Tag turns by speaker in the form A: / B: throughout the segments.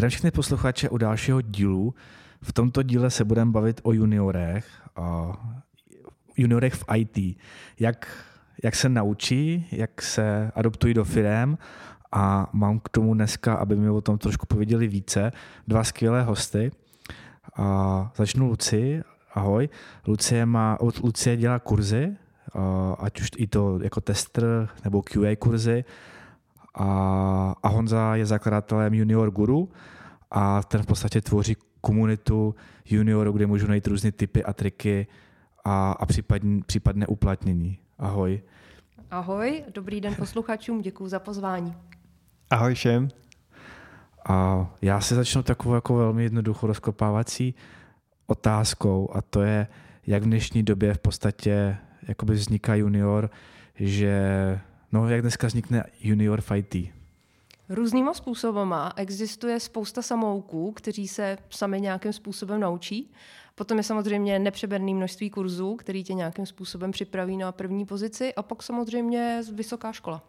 A: Zdravím všechny posluchače u dalšího dílu. V tomto díle se budeme bavit o juniorech, o juniorech v IT. Jak, jak se naučí, jak se adoptují do firm a mám k tomu dneska, aby mi o tom trošku pověděli více, dva skvělé hosty. A začnu Luci. Ahoj. Lucie, má, Lucie dělá kurzy, ať už i to jako tester nebo QA kurzy a, a Honza je zakladatelem Junior Guru a ten v podstatě tvoří komunitu juniorů, kde můžou najít různé typy a triky a, a případně, případné uplatnění. Ahoj.
B: Ahoj, dobrý den posluchačům, děkuji za pozvání.
C: Ahoj všem.
A: A já si začnu takovou jako velmi jednoduchou rozkopávací otázkou a to je, jak v dnešní době v podstatě jakoby vzniká junior, že No, jak dneska vznikne junior IT?
B: Různýma způsobama. Existuje spousta samouků, kteří se sami nějakým způsobem naučí. Potom je samozřejmě nepřeberné množství kurzů, který tě nějakým způsobem připraví na první pozici. A pak samozřejmě vysoká škola.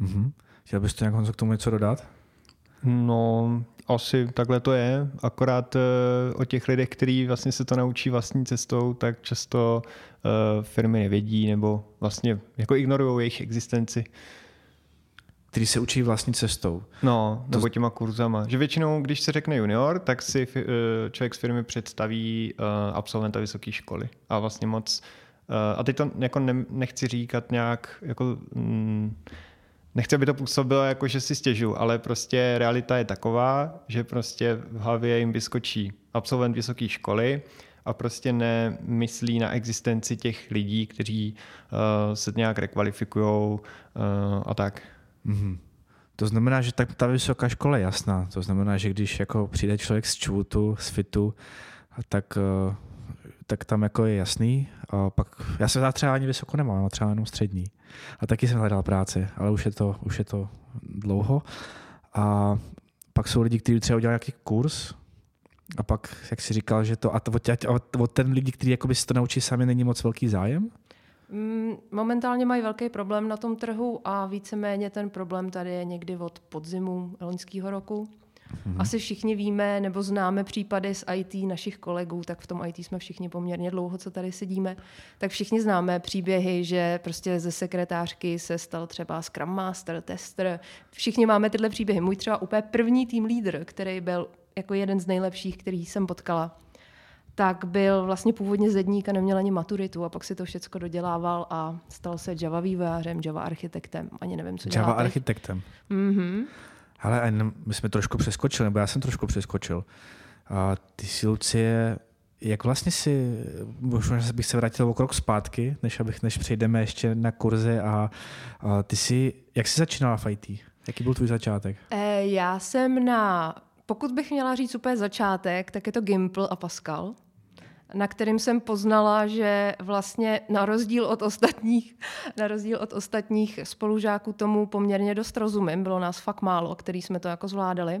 A: Mm-hmm. Chtěl bys to nějak k tomu něco dodat?
C: No, asi takhle to je, akorát uh, o těch lidech, kteří vlastně se to naučí vlastní cestou, tak často uh, firmy nevědí nebo vlastně jako ignorují jejich existenci.
A: Který se učí vlastní cestou.
C: No, to... nebo těma kurzama. Že většinou, když se řekne junior, tak si uh, člověk z firmy představí absolventa vysoké školy. A vlastně moc... A teď to jako ne, nechci říkat nějak jako... Mm, nechci, aby to působilo jako, že si stěžu, ale prostě realita je taková, že prostě v hlavě jim vyskočí absolvent vysoké školy a prostě nemyslí na existenci těch lidí, kteří uh, se nějak rekvalifikují uh, a tak.
A: Mm-hmm. To znamená, že tak ta vysoká škola je jasná. To znamená, že když jako přijde člověk z čvutu, z fitu, tak uh, tak tam jako je jasný. A pak, já se třeba ani vysoko nemám, třeba jenom střední. A taky jsem hledal práci, ale už je to, už je to dlouho. A pak jsou lidi, kteří třeba udělali nějaký kurz, a pak, jak jsi říkal, že to, a to, od ten lidi, kteří si to naučí sami, není moc velký zájem?
B: Mm, momentálně mají velký problém na tom trhu a víceméně ten problém tady je někdy od podzimu loňského roku. Mm-hmm. Asi všichni víme nebo známe případy z IT našich kolegů, tak v tom IT jsme všichni poměrně dlouho, co tady sedíme, tak všichni známe příběhy, že prostě ze sekretářky se stal třeba Scrum Master, tester. Všichni máme tyhle příběhy. Můj třeba úplně první tým leader, který byl jako jeden z nejlepších, který jsem potkala, tak byl vlastně původně zedník a neměl ani maturitu a pak si to všechno dodělával a stal se Java vývojářem, Java architektem, ani nevím, co
A: Java dělá architektem.
B: Mhm.
A: Ale my jsme trošku přeskočili, nebo já jsem trošku přeskočil. A ty si, Lucie, jak vlastně si, možná bych se vrátil o krok zpátky, než, abych, než přejdeme ještě na kurze a, a ty si, jak jsi začínala v IT? Jaký byl tvůj začátek?
B: E, já jsem na, pokud bych měla říct úplně začátek, tak je to Gimple a Pascal na kterým jsem poznala, že vlastně na rozdíl od ostatních, na rozdíl od ostatních spolužáků tomu poměrně dost rozumím. Bylo nás fakt málo, který jsme to jako zvládali.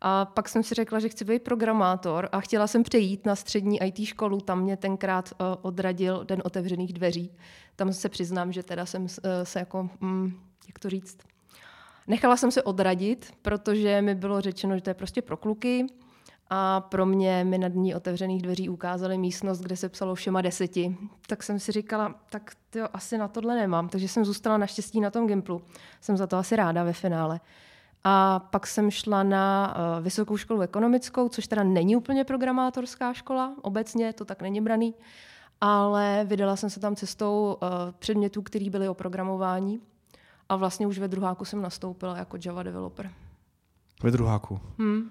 B: A pak jsem si řekla, že chci být programátor a chtěla jsem přejít na střední IT školu. Tam mě tenkrát uh, odradil Den otevřených dveří. Tam se přiznám, že teda jsem uh, se jako, mm, jak to říct, nechala jsem se odradit, protože mi bylo řečeno, že to je prostě pro kluky, a pro mě mi na dní otevřených dveří ukázali místnost, kde se psalo všema deseti. Tak jsem si říkala, tak to asi na tohle nemám, takže jsem zůstala naštěstí na tom Gimplu. Jsem za to asi ráda ve finále. A pak jsem šla na uh, vysokou školu ekonomickou, což teda není úplně programátorská škola, obecně to tak není braný, ale vydala jsem se tam cestou uh, předmětů, které byly o programování a vlastně už ve druháku jsem nastoupila jako Java developer.
A: Ve druháku?
B: Hmm.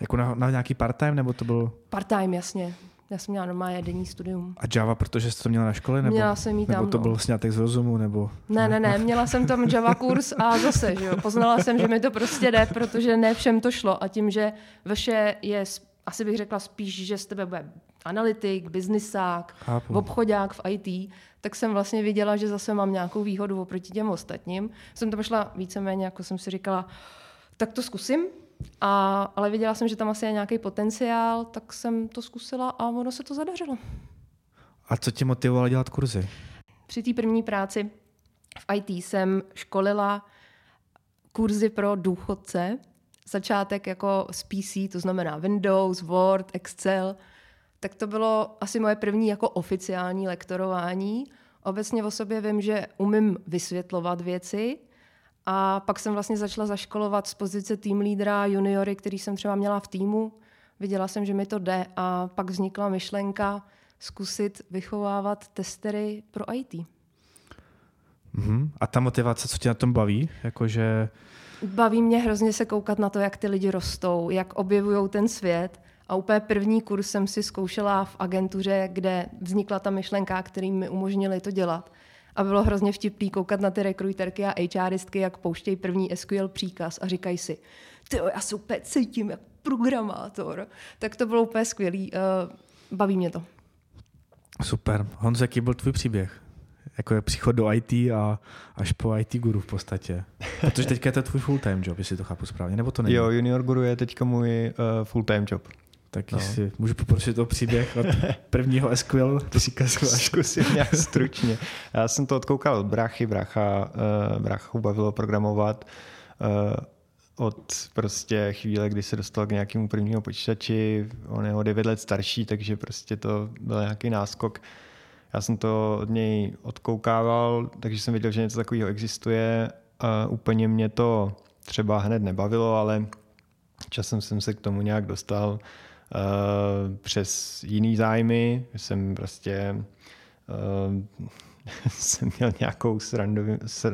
A: Jako na, na nějaký part-time, nebo to byl?
B: Part-time, jasně. Já jsem měla normálně denní studium.
A: A Java, protože jsi to měla na škole? Nebo,
B: měla jsem jí tam,
A: nebo to
B: no.
A: byl snětek z rozumu? Nebo...
B: Ne, ne, ne, měla jsem tam Java kurz a zase, že jo, poznala jsem, že mi to prostě jde, protože ne všem to šlo a tím, že vaše je, asi bych řekla spíš, že z tebe bude analytik, biznisák, Chápu. obchodák v IT, tak jsem vlastně viděla, že zase mám nějakou výhodu oproti těm ostatním. Jsem tam šla víceméně, jako jsem si říkala, tak to zkusím, a, ale viděla jsem, že tam asi je nějaký potenciál, tak jsem to zkusila a ono se to zadařilo.
A: A co tě motivovalo dělat kurzy?
B: Při té první práci v IT jsem školila kurzy pro důchodce začátek jako z PC, to znamená Windows, Word, Excel, tak to bylo asi moje první jako oficiální lektorování. Obecně o sobě vím, že umím vysvětlovat věci a pak jsem vlastně začala zaškolovat z pozice tým lídra juniory, který jsem třeba měla v týmu. Viděla jsem, že mi to jde a pak vznikla myšlenka zkusit vychovávat testery pro IT.
A: Mm-hmm. A ta motivace, co tě na tom baví? Jakože...
B: Baví mě hrozně se koukat na to, jak ty lidi rostou, jak objevují ten svět. A úplně první kurz jsem si zkoušela v agentuře, kde vznikla ta myšlenka, který mi umožnili to dělat. A bylo hrozně vtipný koukat na ty rekruterky a HRistky, jak pouštějí první SQL příkaz a říkají si, ty já se úplně cítím jak programátor. Tak to bylo úplně skvělý. Uh, baví mě to.
A: Super. Honzo, jaký byl tvůj příběh? Jako je příchod do IT a až po IT guru v podstatě. Protože teďka je to tvůj full-time job, jestli to chápu správně, nebo to není?
C: Jo, junior guru je teďka můj uh, full-time job.
A: Tak no. jestli můžu poprosit o příběh od prvního SQL příkazu.
C: Zkusím nějak stručně. Já jsem to odkoukal od brachy, bracha, uh, brachu bavilo programovat. Uh, od prostě chvíle, kdy se dostal k nějakému prvnímu počítači, on je o 9 let starší, takže prostě to byl nějaký náskok. Já jsem to od něj odkoukával, takže jsem věděl, že něco takového existuje. A úplně mě to třeba hned nebavilo, ale časem jsem se k tomu nějak dostal uh, přes jiný zájmy. Jsem prostě uh, jsem měl nějakou srandu,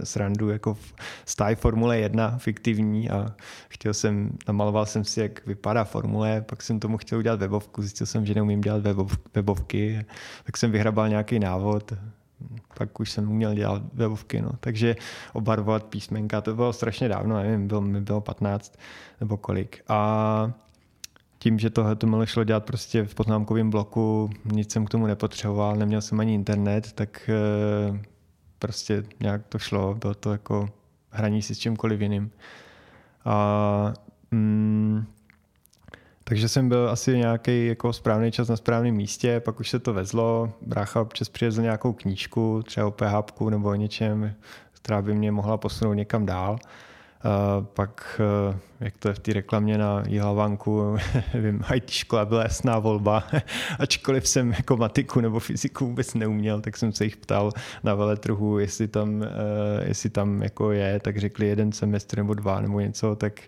C: srandu jako v stáj Formule 1 fiktivní a chtěl jsem, namaloval jsem si, jak vypadá Formule, pak jsem tomu chtěl udělat webovku, zjistil jsem, že neumím dělat webov, webovky, tak jsem vyhrabal nějaký návod, pak už jsem uměl dělat webovky, no. takže obarvovat písmenka, to bylo strašně dávno, nevím, bylo, mi bylo 15 nebo kolik. A tím, že to HTML šlo dělat prostě v poznámkovém bloku, nic jsem k tomu nepotřeboval, neměl jsem ani internet, tak eh, prostě nějak to šlo, bylo to jako hraní si s čímkoliv jiným. A, mm, takže jsem byl asi nějaký jako správný čas na správném místě, pak už se to vezlo, brácha občas přivezl nějakou knížku, třeba o PHP nebo o něčem, která by mě mohla posunout někam dál. Pak, uh, jak to je v té reklamě na Jihlavanku, vím, IT škola byla jasná volba, ačkoliv jsem jako matiku nebo fyziku vůbec neuměl, tak jsem se jich ptal na veletrhu, jestli tam, uh, jestli tam jako je, tak řekli jeden semestr nebo dva nebo něco, tak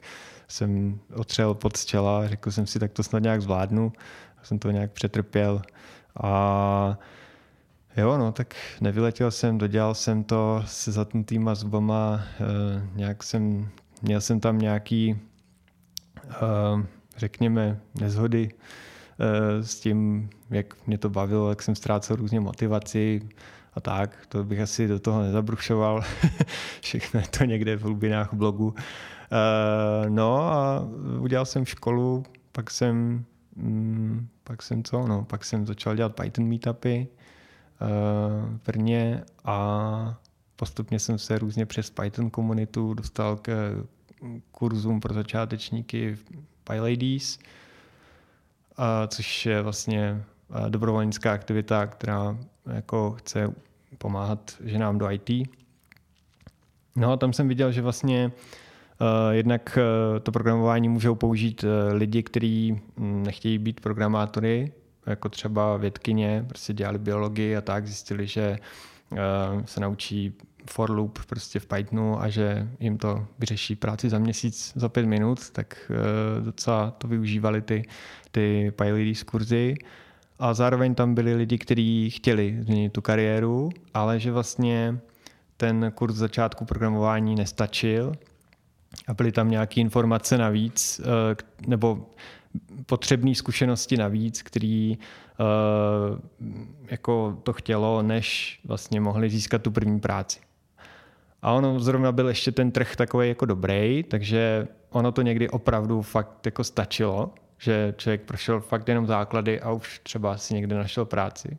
C: jsem otřel pod čela, řekl jsem si, tak to snad nějak zvládnu, jsem to nějak přetrpěl. A Jo, no, tak nevyletěl jsem, dodělal jsem to se zatnutýma zubama, e, nějak jsem, měl jsem tam nějaký, e, řekněme, nezhody e, s tím, jak mě to bavilo, jak jsem ztrácel různě motivaci a tak, to bych asi do toho nezabrušoval, všechno je to někde v hlubinách blogu. E, no a udělal jsem školu, pak jsem, mm, pak jsem co, no, pak jsem začal dělat Python meetupy, v Brně a postupně jsem se různě přes Python komunitu dostal k kurzům pro začátečníky PyLadies, což je vlastně dobrovolnická aktivita, která jako chce pomáhat ženám do IT. No a tam jsem viděl, že vlastně jednak to programování můžou použít lidi, kteří hm, nechtějí být programátory, jako třeba vědkyně, prostě dělali biologii a tak, zjistili, že uh, se naučí for loop prostě v Pythonu a že jim to vyřeší práci za měsíc, za pět minut, tak uh, docela to využívali ty, ty PyLadies kurzy. A zároveň tam byli lidi, kteří chtěli změnit tu kariéru, ale že vlastně ten kurz začátku programování nestačil a byly tam nějaké informace navíc, uh, nebo potřebné zkušenosti navíc, který uh, jako to chtělo, než vlastně mohli získat tu první práci. A ono zrovna byl ještě ten trh takový jako dobrý, takže ono to někdy opravdu fakt jako stačilo, že člověk prošel fakt jenom základy a už třeba si někde našel práci.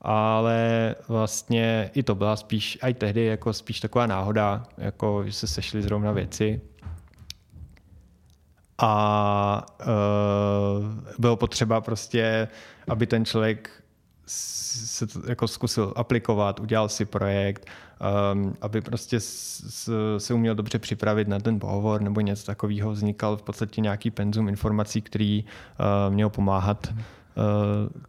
C: Ale vlastně i to byla spíš, i tehdy jako spíš taková náhoda, jako že se sešly zrovna věci, a uh, bylo potřeba prostě, aby ten člověk se to jako zkusil aplikovat, udělal si projekt, um, aby prostě se uměl dobře připravit na ten pohovor nebo něco takového. Vznikal v podstatě nějaký penzum informací, který uh, měl pomáhat. Uh,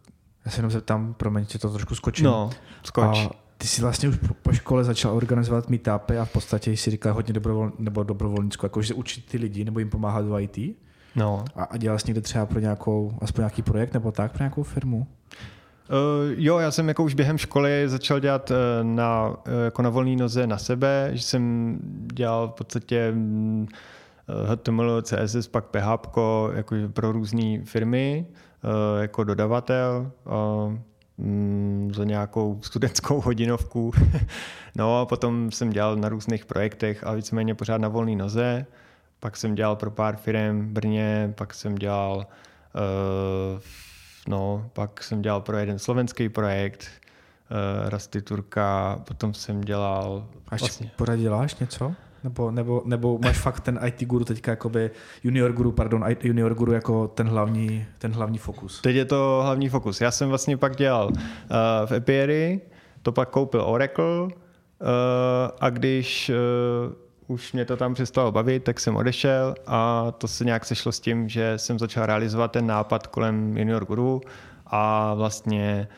A: Já se jenom zeptám, promiň, že to trošku skočím.
C: No, skoč. A
A: ty jsi vlastně už po škole začal organizovat meetupy a v podstatě jsi říkal hodně dobrovol, nebo dobrovolnickou, jakože učit ty lidi nebo jim pomáhat v IT.
C: No.
A: A, a dělal jsi někde třeba pro nějakou, aspoň nějaký projekt nebo tak, pro nějakou firmu?
C: Uh, jo, já jsem jako už během školy začal dělat uh, na, uh, jako na volné noze na sebe, že jsem dělal v podstatě um, HTML, CSS, pak PHP jako pro různé firmy uh, jako dodavatel uh, um, za nějakou studentskou hodinovku. no a potom jsem dělal na různých projektech a víceméně pořád na volné noze. Pak jsem dělal pro pár firm v Brně, pak jsem dělal uh, no, pak jsem dělal pro jeden slovenský projekt, uh, Rasty Turka, potom jsem dělal...
A: Až vlastně... pořád děláš něco? Nebo, nebo, nebo máš fakt ten IT guru teďka jakoby junior guru, pardon, junior guru jako ten hlavní, ten hlavní fokus?
C: Teď je to hlavní fokus. Já jsem vlastně pak dělal uh, v Epieri, to pak koupil Oracle uh, a když uh, už mě to tam přestalo bavit, tak jsem odešel a to se nějak sešlo s tím, že jsem začal realizovat ten nápad kolem Junior Guru a vlastně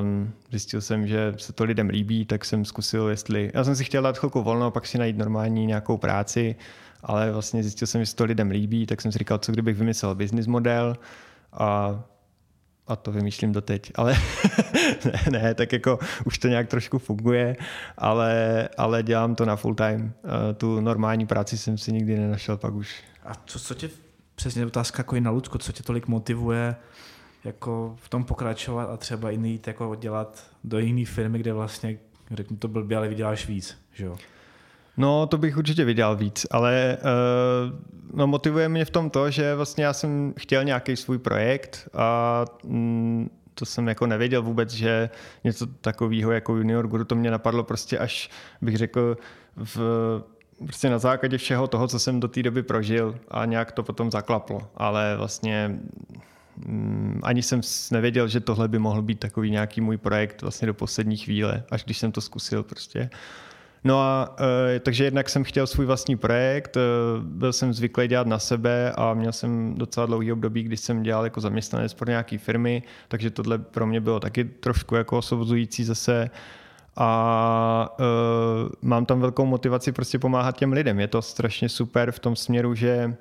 C: um, zjistil jsem, že se to lidem líbí, tak jsem zkusil, jestli... Já jsem si chtěl dát chvilku volno, pak si najít normální nějakou práci, ale vlastně zjistil jsem, že se to lidem líbí, tak jsem si říkal, co kdybych vymyslel business model a a to vymýšlím doteď, ale ne, ne, tak jako už to nějak trošku funguje, ale, ale dělám to na full time. Eh, tu normální práci jsem si nikdy nenašel pak už.
A: A co, co tě, přesně otázka jako i na Lucko, co tě tolik motivuje jako v tom pokračovat a třeba i jít jako dělat do jiné firmy, kde vlastně, řeknu to blbě, ale vyděláš víc, že jo?
C: No, to bych určitě viděl víc, ale uh, no, motivuje mě v tom to, že vlastně já jsem chtěl nějaký svůj projekt a mm, to jsem jako nevěděl vůbec, že něco takového jako junior guru to mě napadlo prostě až, bych řekl, v, prostě na základě všeho toho, co jsem do té doby prožil a nějak to potom zaklaplo. Ale vlastně ani jsem nevěděl, že tohle by mohl být takový nějaký můj projekt vlastně do poslední chvíle, až když jsem to zkusil prostě. No a e, takže jednak jsem chtěl svůj vlastní projekt, e, byl jsem zvyklý dělat na sebe a měl jsem docela dlouhý období, kdy jsem dělal jako zaměstnanec pro nějaké firmy, takže tohle pro mě bylo taky trošku jako osvobozující zase a e, mám tam velkou motivaci prostě pomáhat těm lidem. Je to strašně super v tom směru, že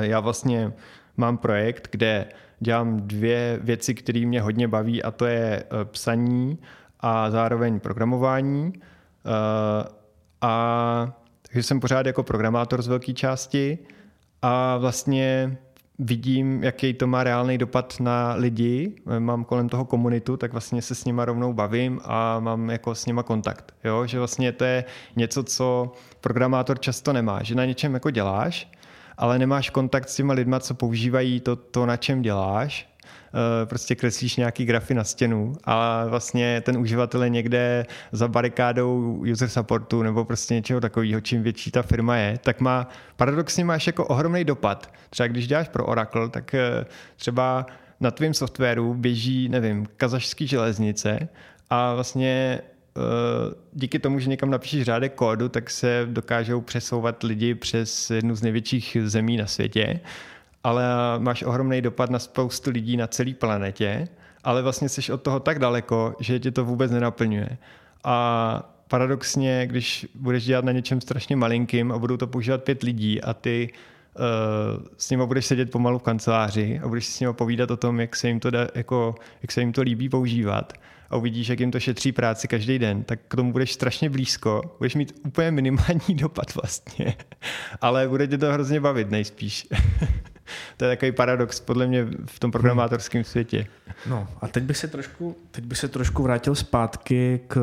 C: já vlastně mám projekt, kde dělám dvě věci, které mě hodně baví a to je e, psaní a zároveň programování. Uh, a takže jsem pořád jako programátor z velké části a vlastně vidím, jaký to má reálný dopad na lidi, mám kolem toho komunitu, tak vlastně se s nima rovnou bavím a mám jako s nima kontakt. Jo? Že vlastně to je něco, co programátor často nemá, že na něčem jako děláš, ale nemáš kontakt s těma lidma, co používají to, to na čem děláš Eh, prostě kreslíš nějaký grafy na stěnu a vlastně ten uživatel je někde za barikádou user supportu nebo prostě něčeho takového, čím větší ta firma je, tak má, paradoxně máš jako ohromný dopad. Třeba když děláš pro Oracle, tak eh, třeba na tvém softwaru běží, nevím, kazašský železnice a vlastně díky tomu, že někam napíšeš řádek kódu, tak se dokážou přesouvat lidi přes jednu z největších zemí na světě ale máš ohromný dopad na spoustu lidí na celé planetě, ale vlastně jsi od toho tak daleko, že tě to vůbec nenaplňuje. A paradoxně, když budeš dělat na něčem strašně malinkým a budou to používat pět lidí a ty uh, s nimi budeš sedět pomalu v kanceláři a budeš si s nimi povídat o tom, jak se jim to, da, jako, jak se jim to líbí používat a uvidíš, jak jim to šetří práci každý den, tak k tomu budeš strašně blízko, budeš mít úplně minimální dopad vlastně, ale bude tě to hrozně bavit nejspíš. to je takový paradox podle mě v tom programátorském světě.
A: No a teď bych se trošku, teď bych se trošku vrátil zpátky k,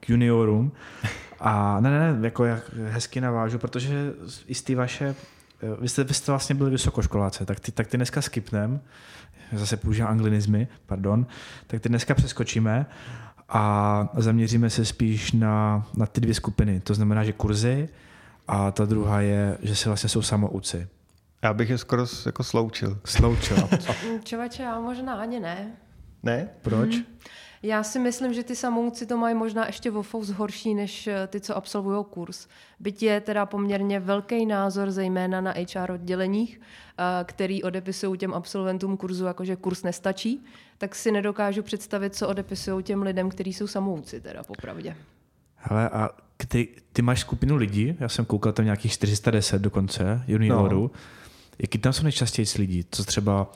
A: k juniorům. A ne, ne, ne, jako jak hezky navážu, protože i ty vaše, vy jste, vy jste vlastně byli vysokoškoláce, tak ty, tak ty dneska skipnem, zase používám anglinizmy, pardon, tak ty dneska přeskočíme a zaměříme se spíš na, na ty dvě skupiny. To znamená, že kurzy a ta druhá je, že se vlastně jsou samouci.
C: Já bych je skoro jako sloučil.
A: Sloučil.
B: Čověče, já možná ani ne.
C: Ne?
A: proč?
B: Mhm. Já si myslím, že ty samouci to mají možná ještě o fous horší, než eh, ty, co absolvují kurz. Byť je teda poměrně velký názor, zejména na HR odděleních, eh, který odepisují těm absolventům kurzu, jakože kurz nestačí, tak si nedokážu představit, co odepisují těm lidem, kteří jsou samouci, teda popravdě.
A: Hele, a ty, ty máš skupinu lidí, já jsem koukal tam nějakých 410 dokonce, juniorů. No. Jaký tam jsou nejčastěji lidí, co třeba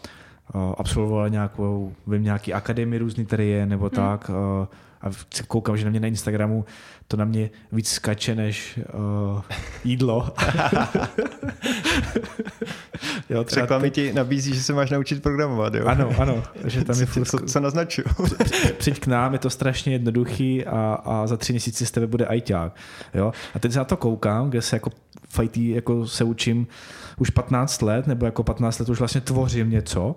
A: uh, absolvovali nějakou, vím, nějaký akademii různý tady je, nebo hmm. tak. Uh, a koukám, že na mě na Instagramu to na mě víc skače než uh, jídlo. jo, třeba
C: Reklamy ti nabízí, že se máš naučit programovat, jo?
A: Ano, ano, že tam je
C: co,
A: furt
C: co, co naznačuju.
A: přijď k nám, je to strašně jednoduchý a, a za tři měsíce z tebe bude ajťák. Jo? A teď se na to koukám, kde se jako IT jako se učím už 15 let, nebo jako 15 let už vlastně tvořím něco,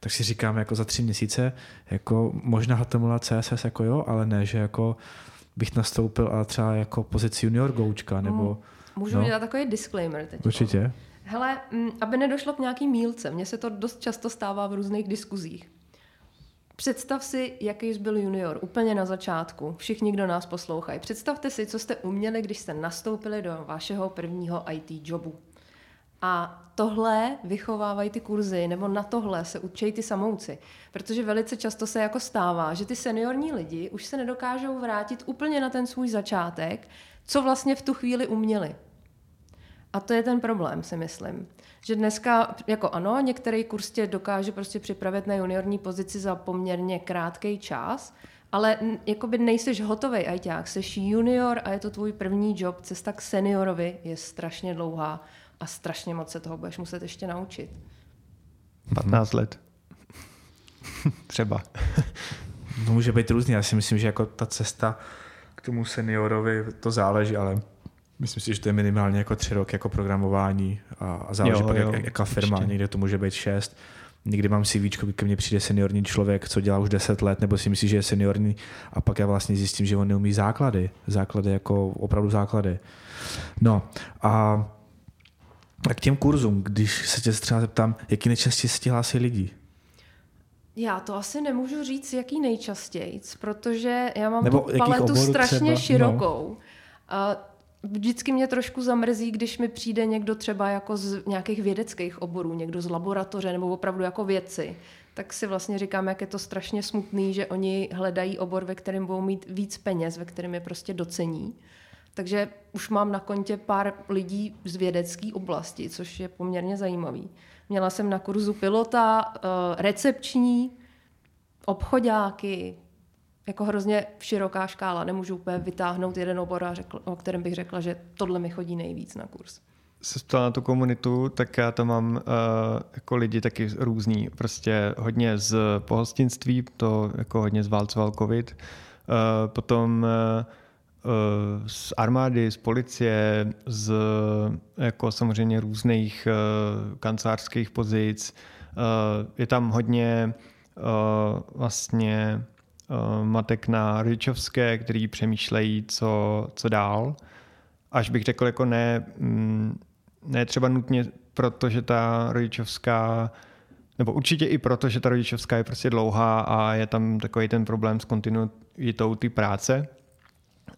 A: tak si říkám jako za tři měsíce, jako možná HTML CSS jako jo, ale ne, že jako bych nastoupil a třeba jako pozici junior goučka, nebo
B: Můžu
A: No.
B: udělat takový disclaimer teď.
A: určitě.
B: Hele, mm, aby nedošlo k nějaký mílce, mně se to dost často stává v různých diskuzích. Představ si, jaký jsi byl junior, úplně na začátku. Všichni, kdo nás poslouchají. Představte si, co jste uměli, když jste nastoupili do vašeho prvního IT jobu. A tohle vychovávají ty kurzy, nebo na tohle se učí ty samouci. Protože velice často se jako stává, že ty seniorní lidi už se nedokážou vrátit úplně na ten svůj začátek, co vlastně v tu chvíli uměli. A to je ten problém, si myslím. Že dneska, jako ano, některý kurz tě dokáže prostě připravit na juniorní pozici za poměrně krátký čas, ale jakoby nejseš hotový ajťák, jsi junior a je to tvůj první job, cesta k seniorovi je strašně dlouhá a strašně moc se toho budeš muset ještě naučit.
C: 15 let. Třeba.
A: To může být různý. Já si myslím, že jako ta cesta k tomu seniorovi, to záleží, ale myslím si, že to je minimálně jako tři roky jako programování a, a záleží
C: Jo,
A: pak,
C: jo,
A: jak, jaká firma.
C: určitě.
A: Někde to může být šest. Někdy mám CV, ke mně přijde seniorní člověk, co dělá už 10 let, nebo si myslí, že je seniorní a pak já vlastně zjistím, že on neumí základy. Základy jako opravdu základy. No a a k těm kurzům, když se tě třeba zeptám, jaký nejčastěji se ti hlásí lidi?
B: Já to asi nemůžu říct, jaký nejčastěji, protože já mám
A: Nebo
B: tu paletu strašně
A: třeba? No.
B: širokou. A vždycky mě trošku zamrzí, když mi přijde někdo třeba jako z nějakých vědeckých oborů, někdo z laboratoře nebo opravdu jako vědci. Tak si vlastně říkám, jak je to strašně smutný, že oni hledají obor, ve kterém budou mít víc peněz, ve kterém je prostě docení. Takže už mám na kontě pár lidí z vědecké oblasti, což je poměrně zajímavý. Měla jsem na kurzu pilota, eh, recepční, obchodáky, jako hrozně široká škála. Nemůžu úplně vytáhnout jeden obor, a řekl, o kterém bych řekla, že tohle mi chodí nejvíc na kurz.
C: se ptal na tu komunitu, tak já tam mám uh, jako lidi taky různý. Prostě hodně z pohostinství, to jako hodně zválcoval covid. Uh, potom uh, uh, z armády, z policie, z jako samozřejmě různých uh, kancelářských pozic. Uh, je tam hodně vlastně matek na rodičovské, který přemýšlejí, co, co dál až bych řekl jako ne, mm, ne třeba nutně proto, že ta rodičovská, nebo určitě i proto, že ta rodičovská je prostě dlouhá a je tam takový ten problém s kontinuitou ty práce,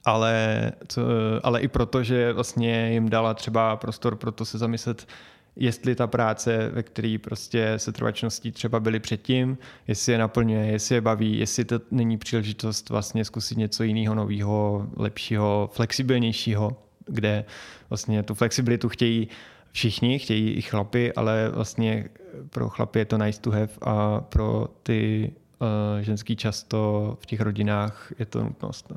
C: ale, co, ale i proto, že vlastně jim dala třeba prostor pro to se zamyslet, jestli ta práce, ve které prostě se trvačností třeba byli předtím, jestli je naplňuje, jestli je baví, jestli to není příležitost vlastně zkusit něco jiného, nového, lepšího, flexibilnějšího, kde vlastně tu flexibilitu chtějí všichni, chtějí i chlapy, ale vlastně pro chlapy je to nice to have a pro ty uh, ženský často v těch rodinách je to nutnost. No.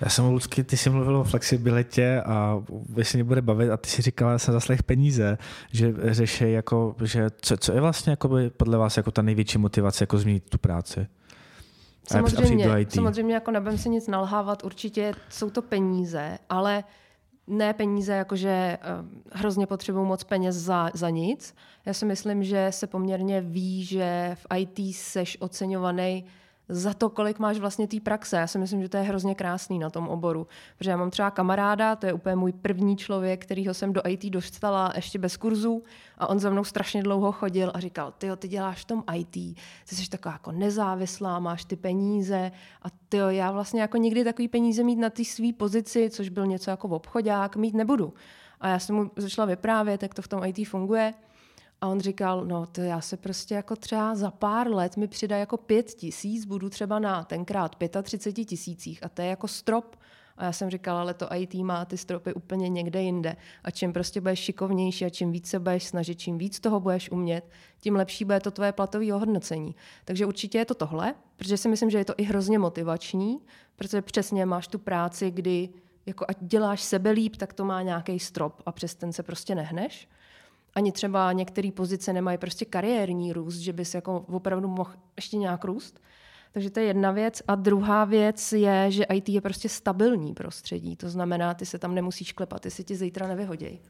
A: Já jsem Lucky, ty jsi mluvil o flexibilitě a jestli mě bude bavit a ty si říkala, že jsem zaslech peníze, že řeší jako, že co, co je vlastně jakoby, podle vás jako ta největší motivace jako změnit tu práci? A
B: Samozřejmě,
A: IT.
B: samozřejmě jako nebudem si nic nalhávat, určitě jsou to peníze, ale ne peníze, jakože uh, hrozně potřebují moc peněz za, za nic. Já si myslím, že se poměrně ví, že v IT seš oceňovaný za to, kolik máš vlastně té praxe. Já si myslím, že to je hrozně krásný na tom oboru. Protože já mám třeba kamaráda, to je úplně můj první člověk, kterýho jsem do IT dostala ještě bez kurzu a on za mnou strašně dlouho chodil a říkal, ty ty děláš v tom IT, ty jsi taková jako nezávislá, máš ty peníze a ty já vlastně jako nikdy takový peníze mít na té své pozici, což byl něco jako obchodák, mít nebudu. A já jsem mu začala vyprávět, jak to v tom IT funguje. A on říkal, no to já se prostě jako třeba za pár let mi přidá jako pět tisíc, budu třeba na tenkrát 35 tisících a to je jako strop. A já jsem říkala, ale to IT má ty stropy úplně někde jinde. A čím prostě budeš šikovnější a čím víc se budeš snažit, čím víc toho budeš umět, tím lepší bude to tvoje platové ohodnocení. Takže určitě je to tohle, protože si myslím, že je to i hrozně motivační, protože přesně máš tu práci, kdy jako ať děláš sebe líp, tak to má nějaký strop a přes ten se prostě nehneš. Ani třeba některé pozice nemají prostě kariérní růst, že bys jako opravdu mohl ještě nějak růst. Takže to je jedna věc. A druhá věc je, že IT je prostě stabilní prostředí. To znamená, ty se tam nemusíš klepat, ty si ti zítra nevyhodějí.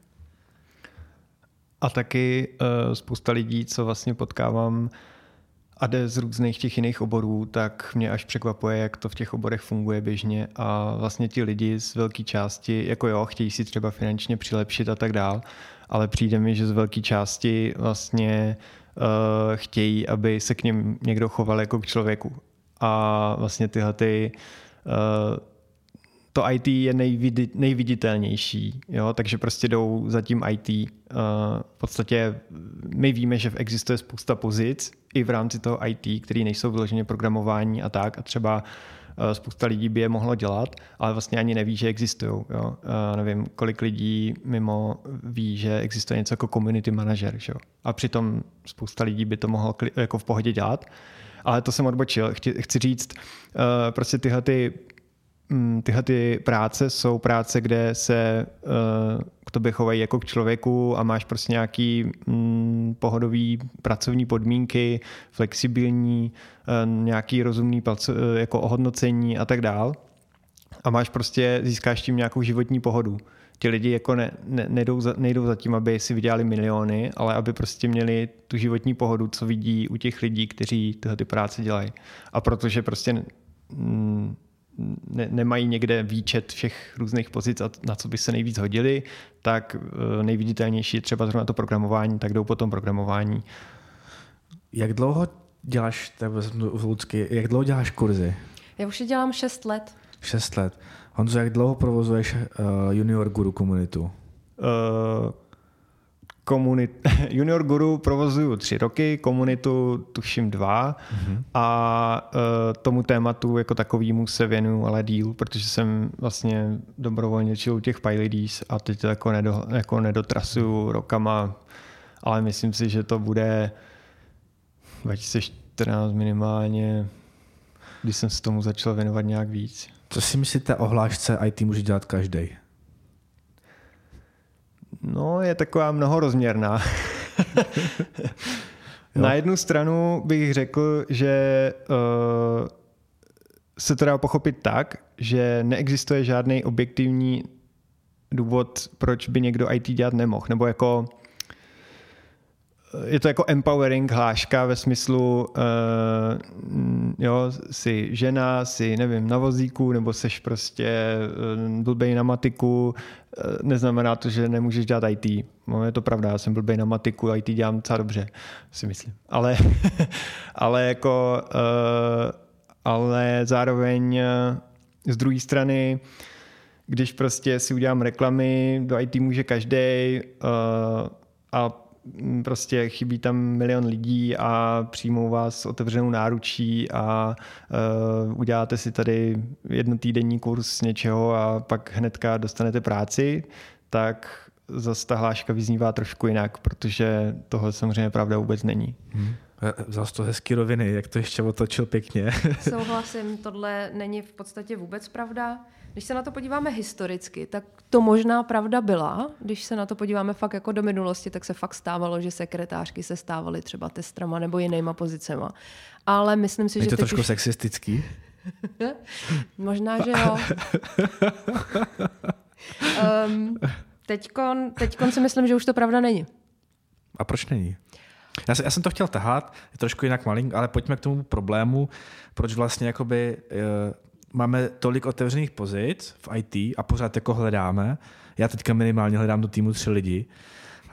C: A taky uh, spousta lidí, co vlastně potkávám a jde z různých těch jiných oborů, tak mě až překvapuje, jak to v těch oborech funguje běžně a vlastně ti lidi z velké části, jako jo, chtějí si třeba finančně přilepšit a tak dál, ale přijde mi, že z velké části vlastně uh, chtějí, aby se k něm někdo choval jako k člověku. A vlastně tyhle ty uh, to IT je nejvidi, nejviditelnější, jo? takže prostě jdou za tím IT. Uh, v podstatě my víme, že existuje spousta pozic i v rámci toho IT, které nejsou vyloženě programování a tak a třeba uh, spousta lidí by je mohlo dělat, ale vlastně ani neví, že existují. Jo? Uh, nevím, kolik lidí mimo ví, že existuje něco jako community manager. Že? A přitom spousta lidí by to mohlo jako v pohodě dělat. Ale to jsem odbočil. Chci, chci říct, uh, prostě tyhle ty tyhle ty práce jsou práce, kde se uh, k tobě chovají jako k člověku a máš prostě nějaký um, pohodový pracovní podmínky, flexibilní, uh, nějaký rozumný uh, jako ohodnocení a tak dál. A máš prostě, získáš tím nějakou životní pohodu. Ti lidi jako ne, ne, nejdou, za, nejdou za tím, aby si vydělali miliony, ale aby prostě měli tu životní pohodu, co vidí u těch lidí, kteří tyhle ty práce dělají. A protože prostě mm, ne, nemají někde výčet všech různých pozic, na co by se nejvíc hodili, tak eh, nejviditelnější je třeba zrovna to programování, tak jdou potom programování.
A: Jak dlouho děláš, Lucky, jak dlouho děláš kurzy?
B: Já už je dělám 6 let.
A: 6 let. Honzo, jak dlouho provozuješ uh, Junior Guru komunitu? Uh,
C: komunit, Junior Guru provozuju tři roky, komunitu tuším dva mm-hmm. a uh, tomu tématu jako takovýmu se věnuju ale díl, protože jsem vlastně dobrovolně čil u těch PyLadies a teď to jako, nedo, jako nedotrasuju rokama, ale myslím si, že to bude 2014 minimálně, když jsem se tomu začal věnovat nějak víc.
A: Co si myslíte o hlášce IT může dělat každý?
C: No, je taková mnohorozměrná. Na jednu stranu bych řekl, že uh, se to dá pochopit tak, že neexistuje žádný objektivní důvod, proč by někdo IT dělat nemohl. Nebo jako je to jako empowering hláška ve smyslu, uh, jo, jsi žena, jsi, nevím, na vozíku, nebo seš prostě uh, blbej na matiku, uh, neznamená to, že nemůžeš dělat IT. No, je to pravda, já jsem blbej na matiku, IT dělám docela dobře, si myslím. Ale, ale jako, uh, ale zároveň uh, z druhé strany, když prostě si udělám reklamy, do IT může každý uh, a prostě chybí tam milion lidí a přijmou vás otevřenou náručí a uh, uděláte si tady jednotýdenní kurz něčeho a pak hnedka dostanete práci, tak zase ta hláška vyznívá trošku jinak, protože tohle samozřejmě pravda vůbec není. Hmm.
A: Vzal to hezky roviny, jak to ještě otočil pěkně.
B: Souhlasím, tohle není v podstatě vůbec pravda. Když se na to podíváme historicky, tak to možná pravda byla. Když se na to podíváme fakt jako do minulosti, tak se fakt stávalo, že sekretářky se stávaly třeba testrama nebo jinýma pozicema. Ale myslím si,
A: Je
B: že...
A: to trošku
B: už...
A: sexistický?
B: možná, že jo. um, teďkon, teďkon si myslím, že už to pravda není.
A: A proč není? Já, já jsem to chtěl tahat, je trošku jinak malý, ale pojďme k tomu problému, proč vlastně jakoby, uh, máme tolik otevřených pozic v IT a pořád jako hledáme. Já teďka minimálně hledám do týmu tři lidi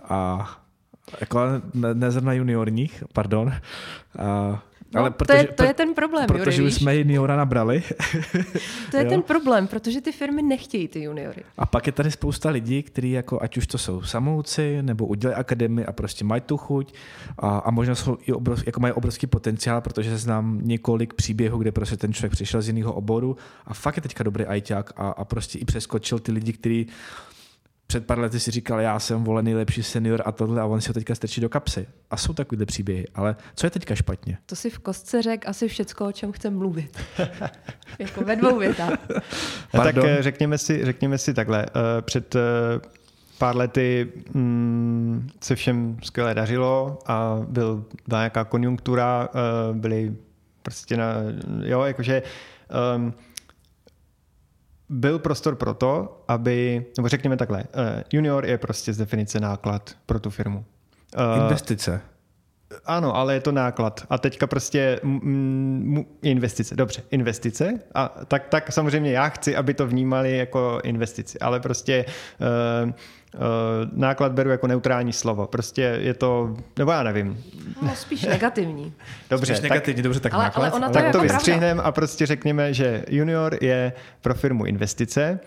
A: a jako ne, ne juniorních, pardon. A
B: No, ale protože, to, je, to je ten problém,
A: Protože
B: Jury,
A: už jsme juniora nabrali.
B: to je ten problém, protože ty firmy nechtějí ty juniory.
A: A pak je tady spousta lidí, kteří jako, ať už to jsou samouci, nebo udělají akademii a prostě mají tu chuť a, a možná jsou i obrov, jako mají obrovský potenciál, protože znám několik příběhů, kde prostě ten člověk přišel z jiného oboru a fakt je teďka dobrý ajťák a, a prostě i přeskočil ty lidi, kteří před pár lety si říkal, já jsem volený lepší senior a tohle a on si ho teďka strčí do kapsy. A jsou takovýhle příběhy, ale co je teďka špatně?
B: To si v kostce řek asi všecko, o čem chcem mluvit. jako ve dvou větách.
C: tak eh, řekněme si, řekněme si takhle. Eh, před eh, pár lety mm, se všem skvěle dařilo a byl, byla nějaká konjunktura, byly prostě na, jo, jakože um, byl prostor pro to, aby, nebo řekněme takhle, uh, junior je prostě z definice náklad pro tu firmu.
A: Uh, Investice.
C: Ano, ale je to náklad. A teďka prostě m, investice. Dobře, investice. A tak, tak samozřejmě já chci, aby to vnímali jako investici, ale prostě uh, uh, náklad beru jako neutrální slovo. Prostě je to, nebo já nevím.
B: No, spíš negativní.
A: Dobře, spíš negativní, dobře, tak
B: ale,
A: náklad.
B: Ale ona to
C: tak
B: je
C: to
B: jako
C: vystřihneme a prostě řekněme, že junior je pro firmu investice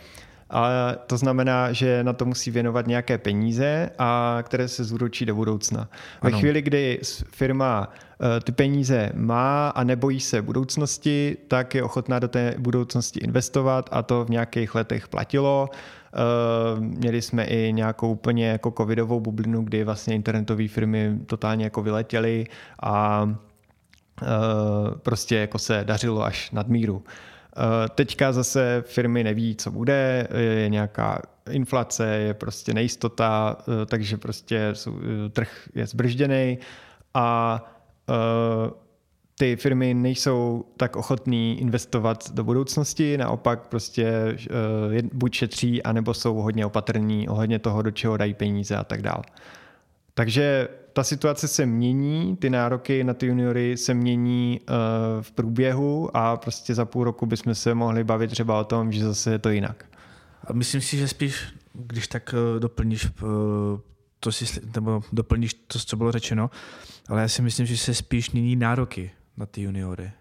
C: a to znamená, že na to musí věnovat nějaké peníze, a které se zúročí do budoucna. Ve ano. chvíli, kdy firma eh, ty peníze má a nebojí se budoucnosti, tak je ochotná do té budoucnosti investovat a to v nějakých letech platilo. Eh, měli jsme i nějakou úplně jako covidovou bublinu, kdy vlastně internetové firmy totálně jako vyletěly a eh, prostě jako se dařilo až nad míru. Eh, teďka zase firmy neví, co bude, je nějaká inflace, je prostě nejistota, eh, takže prostě eh, trh je zbržděný a ty firmy nejsou tak ochotní investovat do budoucnosti, naopak prostě buď šetří, anebo jsou hodně opatrní ohledně toho, do čeho dají peníze a tak dále. Takže ta situace se mění, ty nároky na ty juniory se mění uh, v průběhu a prostě za půl roku bychom se mohli bavit třeba o tom, že zase je to jinak.
A: A myslím si, že spíš, když tak uh, doplníš uh, to si, nebo doplníš to, co bylo řečeno, ale já si myslím, že se spíš mění nároky na ty juniory.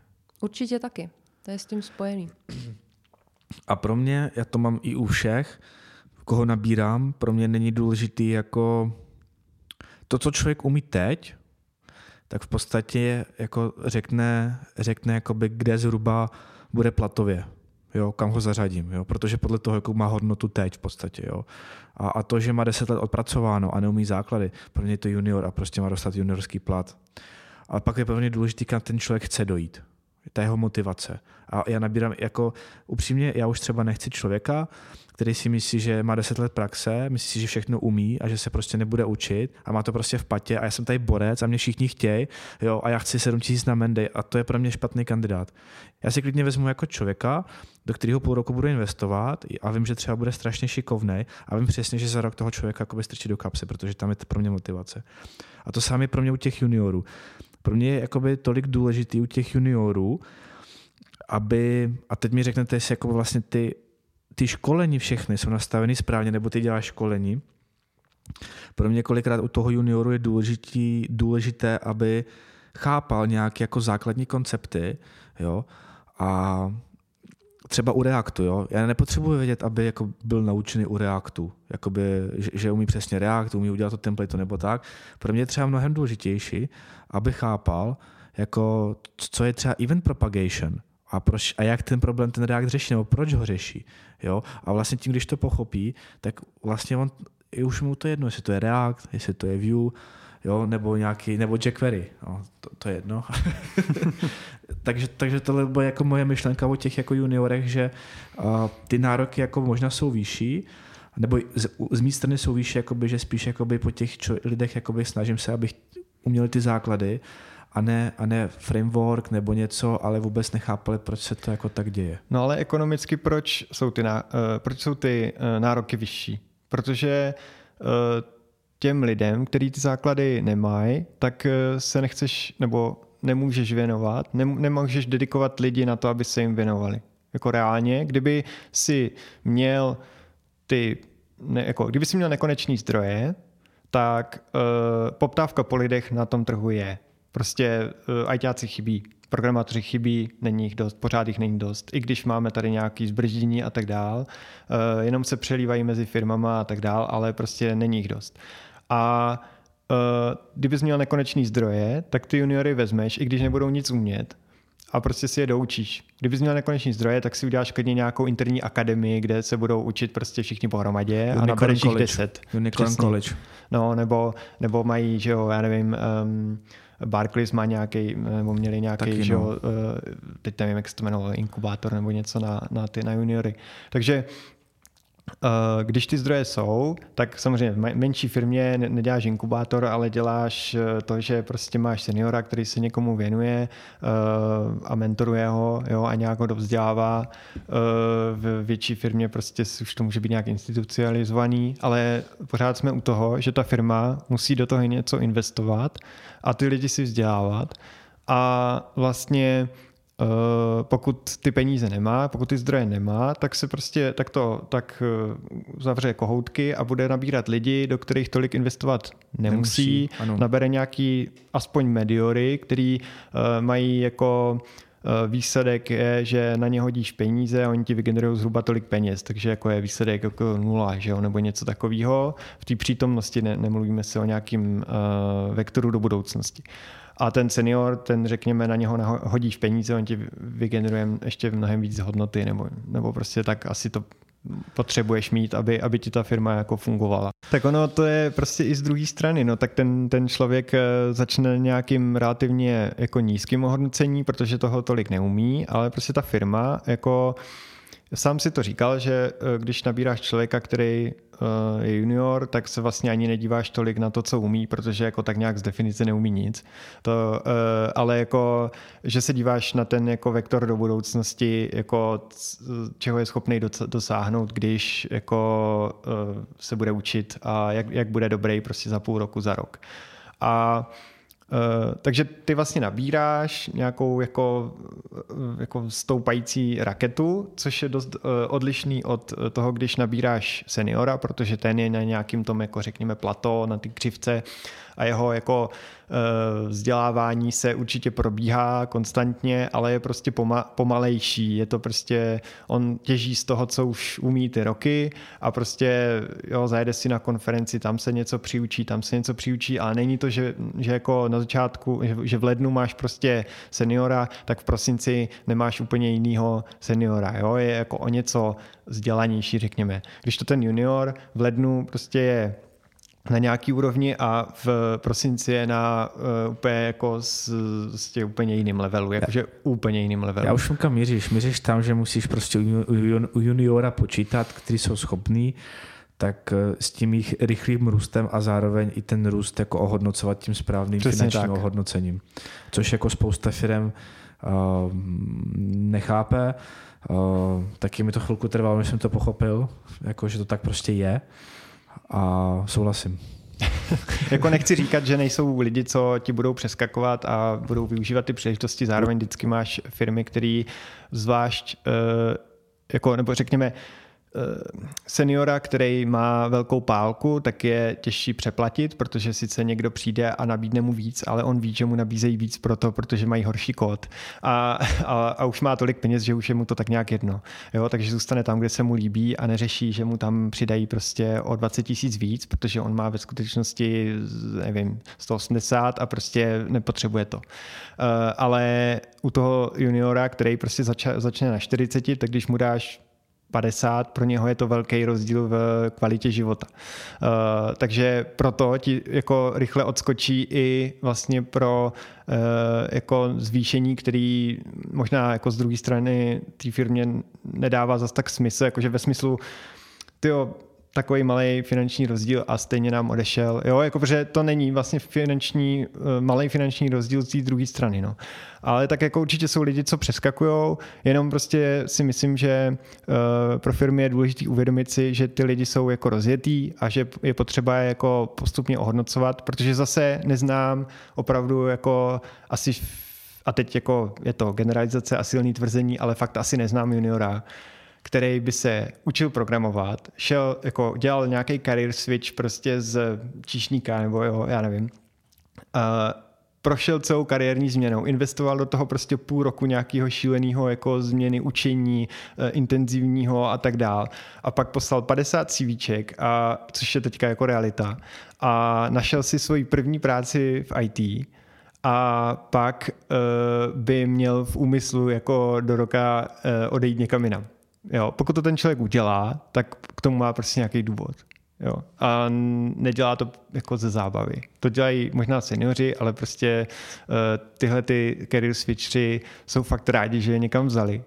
B: Určitě taky. To je s tím spojený.
A: A pro mě, já to mám i u všech, koho nabírám, pro mě není důležitý jako to, co člověk umí teď, tak v podstatě jako řekne, řekne jakoby, kde zhruba bude platově, jo, kam ho zařadím, jo, protože podle toho, jakou má hodnotu teď v podstatě. Jo. A, a to, že má 10 let odpracováno a neumí základy, pro mě je to junior a prostě má dostat juniorský plat. Ale pak je pro mě důležitý, kam ten člověk chce dojít. Ta jeho motivace. A já nabírám jako upřímně, já už třeba nechci člověka, který si myslí, že má 10 let praxe, myslí si, že všechno umí a že se prostě nebude učit a má to prostě v patě a já jsem tady borec a mě všichni chtějí jo, a já chci 7 tisíc na Mendy a to je pro mě špatný kandidát. Já si klidně vezmu jako člověka, do kterého půl roku budu investovat a vím, že třeba bude strašně šikovný a vím přesně, že za rok toho člověka jako strčí do kapsy, protože tam je to pro mě motivace. A to samé pro mě u těch juniorů. Pro mě je jakoby tolik důležitý u těch juniorů, aby, a teď mi řeknete, jestli jako vlastně ty ty školení všechny jsou nastaveny správně, nebo ty děláš školení. Pro mě kolikrát u toho junioru je důležitý, důležité, aby chápal nějaké jako základní koncepty, jo, a třeba u Reactu, jo. Já nepotřebuji vědět, aby jako byl naučený u Reactu, jakoby, že, že umí přesně React, umí udělat to template nebo tak. Pro mě je třeba mnohem důležitější, aby chápal, jako, co je třeba event propagation, a, proč, a jak ten problém ten React řeší, nebo proč ho řeší. Jo? A vlastně tím, když to pochopí, tak vlastně on, už mu to jedno, jestli to je React, jestli to je Vue, jo, nebo nějaký, nebo jQuery, no, to, to je jedno. takže, takže tohle bylo jako moje myšlenka o těch jako juniorech, že uh, ty nároky jako možná jsou vyšší, nebo z, z mé strany jsou vyšší, jakoby, že spíš jakoby po těch čo, lidech jakoby snažím se, abych uměli ty základy, a ne, a ne framework nebo něco, ale vůbec nechápali, proč se to jako tak děje.
C: No ale ekonomicky proč jsou ty, ná, uh, proč jsou ty uh, nároky vyšší? Protože uh, těm lidem, kteří ty základy nemají, tak eh, se nechceš nebo nemůžeš věnovat, nemůžeš dedikovat lidi na to, aby se jim věnovali. Jako reálně, kdyby si měl ty, ne, jako, kdyby si měl nekonečný zdroje, tak uh, poptávka po lidech na tom trhu je. Prostě uh, ajťáci chybí, programátoři chybí, není jich dost, pořád jich není dost. I když máme tady nějaký zbrždění a tak dál, uh, jenom se přelívají mezi firmama a tak dál, ale prostě není jich dost. A uh, kdybys měl nekonečný zdroje, tak ty juniory vezmeš, i když nebudou nic umět, a prostě si je doučíš. Kdybys měl nekonečný zdroje, tak si uděláš klidně nějakou interní akademii, kde se budou učit prostě všichni pohromadě Unicorn a nabereš jich deset.
A: Unicorn College.
C: No, nebo, nebo mají, že jo, já nevím, um, Barclays má nějaký, nebo měli nějaký, že jo, no. Eh, teď nevím, jak se to jmenovalo, inkubátor nebo něco na, na ty na juniory. Takže když ty zdroje jsou, tak samozřejmě v menší firmě neděláš inkubátor, ale děláš eh, to, že prostě máš seniora, který se někomu věnuje eh, a mentoruje ho jo, a nějak ho dovzdělává. V větší firmě prostě už to může být nějak institucionalizovaný, ale pořád jsme u toho, že ta firma musí do toho něco investovat a ty lidi si vzdělávat. A vlastně Eh, pokud ty peníze nemá, pokud ty zdroje nemá, tak se prostě tak to tak eh, zavře kohoutky a bude nabírat lidi, do kterých tolik investovat nemusí. nemusí nabere nějaký aspoň mediory, který uh, mají jako výsledek je, že na ně hodíš peníze a oni ti vygenerují zhruba tolik peněz, takže jako je výsledek jako nula, že jo, nebo něco takového. V té přítomnosti ne, nemluvíme se o nějakým uh, vektoru do budoucnosti. A ten senior, ten řekněme, na něho hodíš peníze, on ti vygeneruje ještě mnohem víc hodnoty, nebo, nebo prostě tak asi to potřebuješ mít, aby, aby ti ta firma jako fungovala. Tak ono to je prostě i z druhé strany, no tak ten, ten člověk eh, začne nějakým relativně jako nízkým ohodnocení, protože toho tolik neumí, ale prostě ta firma jako Sám si to říkal, že eh, když nabíráš člověka, který eh, je junior, tak se vlastně ani nedíváš tolik na to, co umí, protože jako tak nějak z definice neumí nic. To, eh, ale jako, že se díváš na ten jako vektor do budoucnosti, jako čeho je schopný dosáhnout, když jako se bude učit a jak, jak bude dobrý prostě za půl roku, za rok. A takže ty vlastně nabíráš nějakou jako, jako stoupající raketu, což je dost uh, odlišný od toho, když nabíráš seniora, protože ten je na nějakým tom, jako řekněme, plato, na ty křivce a jeho jako Eh, vzdělávání se určitě probíhá konstantně, ale je prostě poma- pomalejší. Je to prostě, on těží z toho, co už umí ty roky a prostě jo, zajede si na konferenci, tam se něco přiučí, tam se něco přiučí, ale není to, že, že jako na začátku, že, že v lednu máš prostě seniora, tak v prosinci nemáš úplně jinýho seniora. Jo? Je jako o něco vzdělanější, řekněme. Když to ten junior v lednu prostě je na nějaký úrovni a v prosinci je na uh, úplně jako s, s tě úplně jiným levelu, jakože úplně jiným levelu.
A: Já už kam míříš. Míříš tam, že musíš prostě u, juniora počítat, kteří jsou schopní, tak eh, s tím jejich rychlým růstem a zároveň i ten růst jako ohodnocovat tím správným Přesně finančním tak. ohodnocením. Což jako spousta firm uh, nechápe. Uh, taky mi to chvilku trvalo, než jsem to pochopil, jako, že to tak prostě je a souhlasím.
C: jako nechci říkat, že nejsou lidi, co ti budou přeskakovat a budou využívat ty příležitosti. Zároveň vždycky máš firmy, které zvlášť, eh, jako, nebo řekněme, seniora, který má velkou pálku, tak je těžší přeplatit, protože sice někdo přijde a nabídne mu víc, ale on ví, že mu nabízejí víc proto, protože mají horší kód. A, a, a už má tolik peněz, že už je mu to tak nějak jedno. Jo, takže zůstane tam, kde se mu líbí a neřeší, že mu tam přidají prostě o 20 tisíc víc, protože on má ve skutečnosti, nevím, 180 a prostě nepotřebuje to. Uh, ale u toho juniora, který prostě zača, začne na 40, tak když mu dáš 50, pro něho je to velký rozdíl v kvalitě života. Uh, takže proto ti jako rychle odskočí i vlastně pro uh, jako zvýšení, který možná jako z druhé strany té firmě nedává zas tak smysl, jakože ve smyslu, tyjo, takový malý finanční rozdíl a stejně nám odešel. Jo, jako protože to není vlastně finanční, eh, malý finanční rozdíl z té druhé strany. No. Ale tak jako určitě jsou lidi, co přeskakují, jenom prostě si myslím, že uh, pro firmy je důležité uvědomit si, že ty lidi jsou jako rozjetý a že je potřeba je jako postupně ohodnocovat, protože zase neznám opravdu jako asi a teď jako je to generalizace a silný tvrzení, ale fakt asi neznám juniora, který by se učil programovat, šel, jako dělal nějaký career switch prostě z číšníka nebo jo, já nevím. A prošel celou kariérní změnou, investoval do toho prostě půl roku nějakého šíleného jako změny učení, eh, intenzivního a tak dál. A pak poslal 50 CVček, a, což je teďka jako realita. A našel si svoji první práci v IT a pak uh, by měl v úmyslu jako do roka uh, odejít někam jinam. Jo, pokud to ten člověk udělá, tak k tomu má prostě nějaký důvod. Jo. A nedělá to jako ze zábavy. To dělají možná seniori, ale prostě uh, tyhle ty career switchery jsou fakt rádi, že je někam vzali.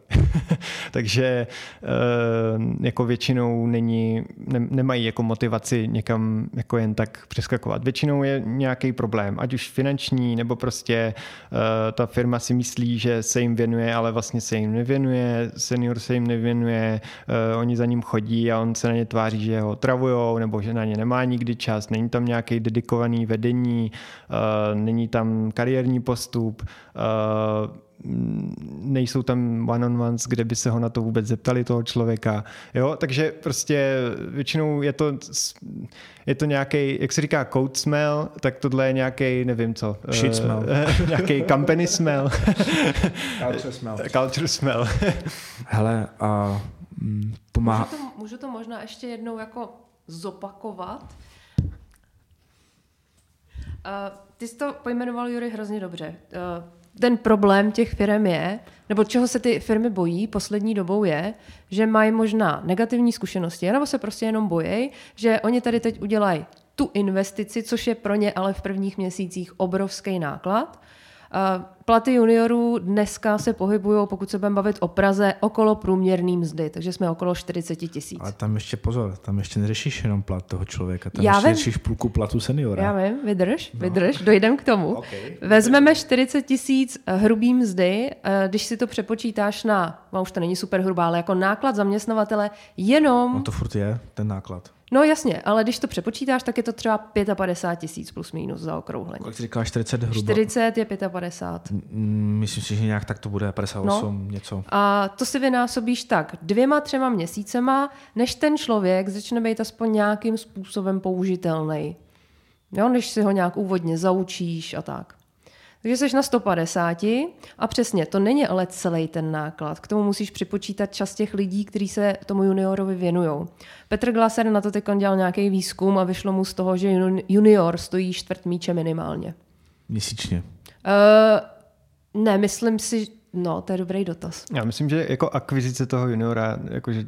C: Takže uh, jako většinou není, ne, nemají jako motivaci někam jako jen tak přeskakovat. Většinou je nějaký problém, ať už finanční, nebo prostě uh, ta firma si myslí, že se jim věnuje, ale vlastně se jim nevěnuje, senior se jim nevěnuje, uh, oni za ním chodí a on se na ně tváří, že ho travujou, nebo že na ně nemá nikdy čas, není tam nějaký dedikovaný vedení, uh, není tam kariérní postup, uh, nejsou tam one-on-ones, kde by se ho na to vůbec zeptali toho člověka. Jo? Takže prostě většinou je to, je to nějaký, jak se říká code smell, tak tohle je nějaký, nevím co.
A: Shit smell.
C: nějaký company smell.
A: Culture smell.
C: Culture smell.
A: Hele, a uh, pomáhá...
B: Můžu to, můžu to možná ještě jednou jako zopakovat. Uh, ty jsi to pojmenoval, Jury, hrozně dobře. Uh, ten problém těch firm je, nebo čeho se ty firmy bojí poslední dobou je, že mají možná negativní zkušenosti, nebo se prostě jenom bojí, že oni tady teď udělají tu investici, což je pro ně ale v prvních měsících obrovský náklad Platy juniorů dneska se pohybují, pokud se budeme bavit o Praze, okolo průměrný mzdy, takže jsme okolo 40 tisíc.
A: Ale tam ještě pozor, tam ještě neřešíš jenom plat toho člověka, tam Já ještě vím. řešíš půlku platu seniora.
B: Já vím, vydrž, no. vydrž, dojdem k tomu. Okay. Vezmeme 40 tisíc hrubý mzdy, eh, když si to přepočítáš na, no už to není super hrubá, ale jako náklad zaměstnavatele, jenom...
A: No to furt je, ten náklad.
B: No jasně, ale když to přepočítáš, tak je to třeba 55 tisíc plus minus za okrouhlení.
A: Kolik jsi říkala, 40 hruba?
B: 40 je 55.
A: Myslím si, že nějak tak to bude, 58 no. něco.
B: A to si vynásobíš tak dvěma, třema měsícema, než ten člověk začne být aspoň nějakým způsobem použitelný. Jo, než si ho nějak úvodně zaučíš a tak. Takže jsi na 150 a přesně, to není ale celý ten náklad. K tomu musíš připočítat čas těch lidí, kteří se tomu juniorovi věnují. Petr Glaser na to teď dělal nějaký výzkum a vyšlo mu z toho, že junior stojí čtvrt míče minimálně.
A: Měsíčně?
B: Uh, ne, myslím si, no, to je dobrý dotaz.
C: Já myslím, že jako akvizice toho juniora, jakože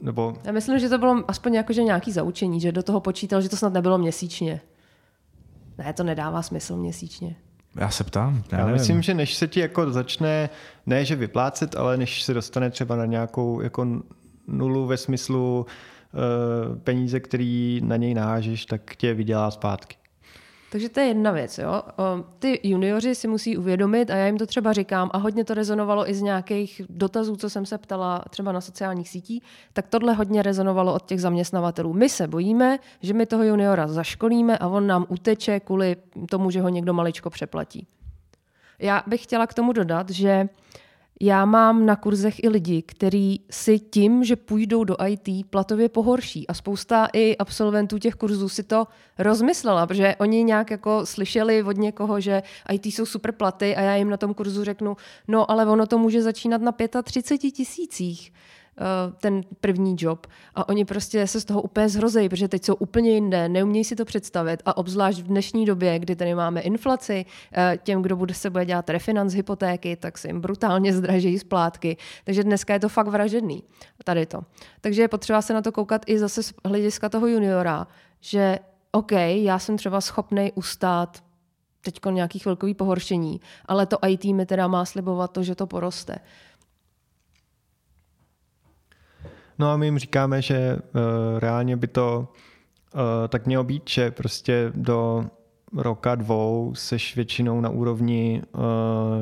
C: nebo...
B: Já myslím, že to bylo aspoň jako, že nějaký zaučení, že do toho počítal, že to snad nebylo měsíčně. Ne, to nedává smysl měsíčně.
A: Já se ptám.
C: Já, já myslím, že než se ti jako začne, ne že vyplácet, ale než se dostane třeba na nějakou jako nulu ve smyslu uh, peníze, který na něj nážeš, tak tě vydělá zpátky.
B: Takže to je jedna věc. Jo? Ty junioři si musí uvědomit, a já jim to třeba říkám, a hodně to rezonovalo i z nějakých dotazů, co jsem se ptala třeba na sociálních sítích, tak tohle hodně rezonovalo od těch zaměstnavatelů. My se bojíme, že my toho juniora zaškolíme a on nám uteče kvůli tomu, že ho někdo maličko přeplatí. Já bych chtěla k tomu dodat, že uh, já mám na kurzech i lidi, kteří si tím, že půjdou do IT, platově pohorší. A spousta i absolventů těch kurzů si to rozmyslela, protože oni nějak jako slyšeli od někoho, že IT jsou super platy a já jim na tom kurzu řeknu, no ale ono to může začínat na 35 tisících. Eh, ten první job. A oni prostě se z toho úplně zhrozejí, protože teď jsou úplně jinde, neumějí si to představit. A obzvlášť v dnešní době, kdy tady máme inflaci, eh, těm, kdo bude se bude dělat refinanc hypotéky, tak se jim brutálně zdraží splátky. Takže dneska je to fakt vražedný. Tady to. Takže je potřeba se na to koukat i zase z hlediska toho juniora, že OK, já jsem třeba schopný ustát teď nějaký chvilkový pohoršení, ale to IT mi teda má slibovat to, že to poroste.
C: No a my jim říkáme, že uh, reálně by to uh, tak mělo být, že prostě do roka, dvou seš většinou na úrovni, uh,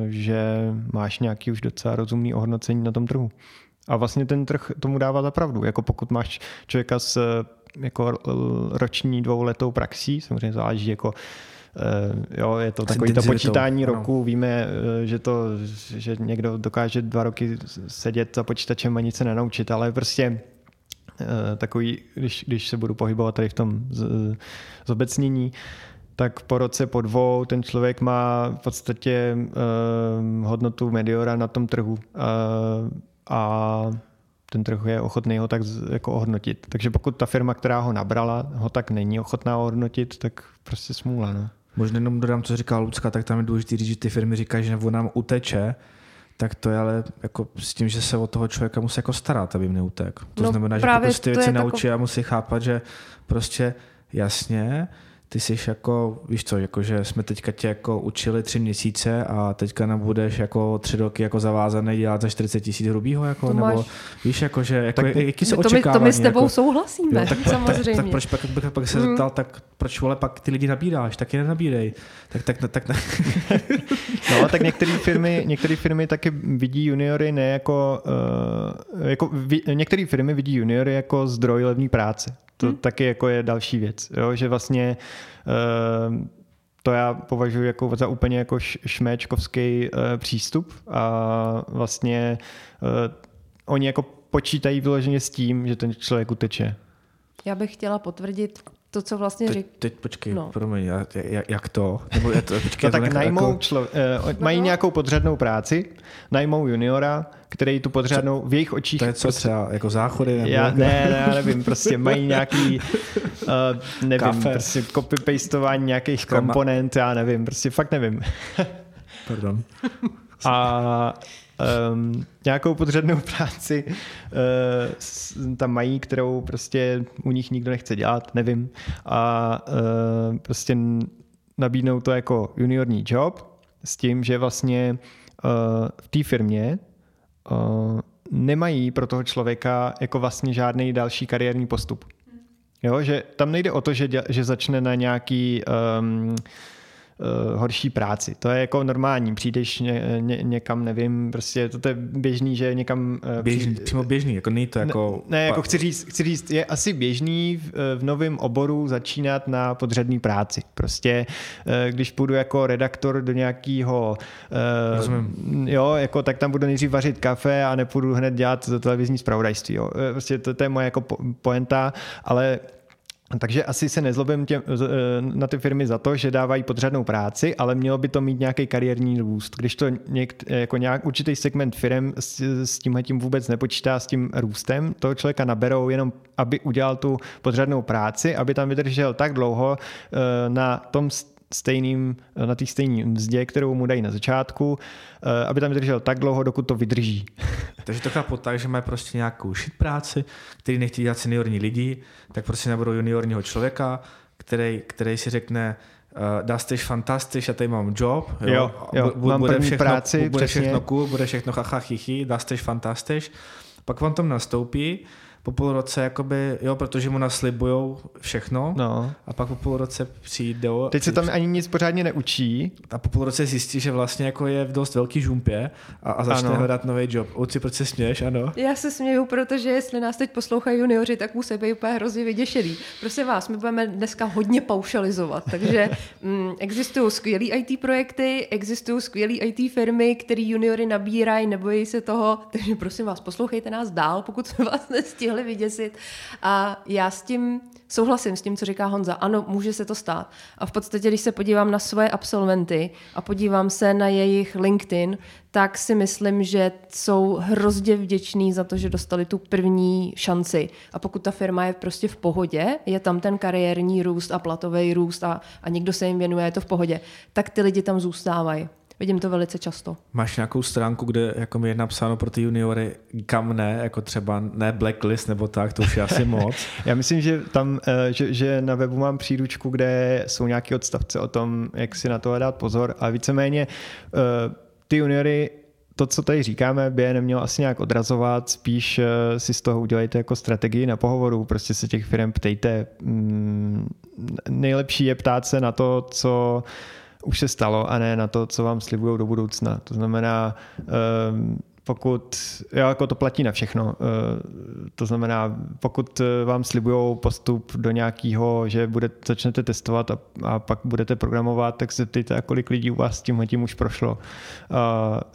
C: že máš nějaký už docela rozumný ohodnocení na tom trhu. A vlastně ten trh tomu dává za pravdu. Jako pokud máš člověka s jako roční dvouletou praxí, samozřejmě záleží jako jo, je to takový to počítání to, roku, víme, že to, že někdo dokáže dva roky sedět za počítačem a nic se nenaučit, ale prostě takový, když, když se budu pohybovat tady v tom zobecnění, tak po roce, po dvou, ten člověk má v podstatě uh, hodnotu Mediora na tom trhu. Uh, a ten trh je ochotný ho tak jako ohodnotit. Takže pokud ta firma, která ho nabrala, ho tak není ochotná ohodnotit, tak prostě smůla. No.
A: Možná jenom dodám, co říká Lucka, tak tam je důležité říct, že ty firmy říkají, že on nám uteče, tak to je ale jako s tím, že se o toho člověka musí jako starat, aby neutek. To no, znamená, že pokud ty věci naučí tako... a musí chápat, že prostě jasně, ty jsi jako, víš co, jako, že jsme teďka tě jako učili tři měsíce a teďka nám budeš jako tři roky jako zavázaný dělat za 40 tisíc hrubýho, jako, to nebo máš... víš, jako, že jako, tak, jaký se
B: to, my, to my s tebou jako, souhlasíme, jo, tak, samozřejmě.
A: Tak, tak, proč pak, bych pak se mm. zeptal, tak proč vole pak ty lidi nabíráš, tak je nenabírej. Tak, tak, tak, tak
C: no, tak některé firmy, některé firmy taky vidí juniory ne jako, uh, jako některé firmy vidí juniory jako zdroj levné práce. To hmm. taky jako je další věc, jo? že vlastně uh, to já považuji jako za úplně jako šméčkovský uh, přístup a vlastně uh, oni jako počítají vyloženě s tím, že ten člověk uteče.
B: Já bych chtěla potvrdit to, co vlastně
A: teď, Teď počkej, no. promiň, jak, jak to? Nebo je to
C: počkej, no tak nech, najmou jako... člo, uh, mají no. nějakou podřadnou práci, najmou juniora, který tu podřadnou v jejich očích...
A: To je co prostě, třeba, jako záchody? Nebo...
C: Já, ne, ne, já nevím, prostě mají nějaký, uh, nevím, Kafe. prostě copy-pastování nějakých Skama. komponent, já nevím, prostě fakt nevím.
A: Pardon.
C: A um, nějakou podřadnou práci uh, tam mají, kterou prostě u nich nikdo nechce dělat, nevím. A uh, prostě nabídnou to jako juniorní job s tím, že vlastně uh, v té firmě uh, nemají pro toho člověka jako vlastně žádný další kariérní postup. Jo, že tam nejde o to, že, děl, že začne na nějaký um, uh, horší práci. To je jako normální. Přijdeš ně, ně, někam, nevím, prostě to je běžný, že někam...
A: Uh, běžný, přijde, přímo běžný, jako není to jako...
C: Ne, ne jako chci říct, chci říct, je asi běžný v, eh, v novém oboru začínat na podřadní práci. Prostě uh, když půjdu jako redaktor do nějakého... Uh, jo, jako tak tam budu nejdřív vařit kafe a nepůjdu hned dělat televizní zpravodajství. Jo. Prostě to, to je moje jako poenta, ale takže asi se nezlobím tě, eh, na ty firmy za to, že dávají podřadnou práci, ale mělo by to mít nějaký kariérní růst. Když to něk, jako nějak určitý segment firm s, s tímhle tím vůbec nepočítá s tím růstem, toho člověka naberou jenom, aby udělal tu podřadnou práci, aby tam vydržel tak dlouho eh, na tom stejným, na té stejné mzdě, kterou mu dají na začátku, eh, aby tam vydržel tak dlouho, dokud to vydrží.
A: Takže to chápu tak, že mají prostě nějakou shit práci, který nechtějí dělat seniorní lidi, tak prostě nebudou juniorního člověka, který, který si řekne, uh, dá jsi fantastisch, já tady mám job,
C: jo, jo, jo
A: bude, mám bude všechno, práci, bude všechno cool, bude všechno chacha chichy, dá jsi fantastisch, pak on tam nastoupí, po půl roce, jakoby, jo, protože mu naslibujou všechno no. a pak po půl roce přijde.
C: Teď se tam ani nic pořádně neučí.
A: A po půl roce zjistí, že vlastně jako je v dost velký žumpě a, a začne ano. hledat nový job. Uci, proč se směješ, ano?
B: Já se směju, protože jestli nás teď poslouchají junioři, tak musí být úplně hrozně vyděšený. Prosím vás, my budeme dneska hodně paušalizovat, takže mm, existují skvělé IT projekty, existují skvělé IT firmy, které juniory nabírají, nebojí se toho, takže prosím vás, poslouchejte nás dál, pokud jsme vás nestihli stihli vyděsit. A já s tím souhlasím, s tím, co říká Honza. Ano, může se to stát. A v podstatě, když se podívám na svoje absolventy a podívám se na jejich LinkedIn, tak si myslím, že jsou hrozně vděční za to, že dostali tu první šanci. A pokud ta firma je prostě v pohodě, je tam ten kariérní růst a platový růst a, a někdo se jim věnuje, je to v pohodě, tak ty lidi tam zůstávají. Vidím to velice často.
A: Máš nějakou stránku, kde jako mi je napsáno pro ty juniory, kam ne, jako třeba ne blacklist nebo tak, to už je asi moc.
C: Já myslím, že tam, eh, že, že na webu mám příručku, kde jsou nějaké odstavce o tom, jak si na to dát pozor a víceméně eh, ty juniory to, co tady říkáme, by je nemělo asi nějak odrazovat, spíš eh, si z toho udělejte jako strategii na pohovoru, prostě se těch firm ptejte. Mm, nejlepší je ptát se na to, co už se stalo a ne na to, co vám slibují do budoucna. To znamená, um, pokud, jo, jako to platí na všechno. Eh, to znamená, pokud eh, vám slibují postup do nějakého, že bude, začnete testovat a, a pak budete programovat, tak se ptejte, kolik lidí u vás tím tím už prošlo. Uh,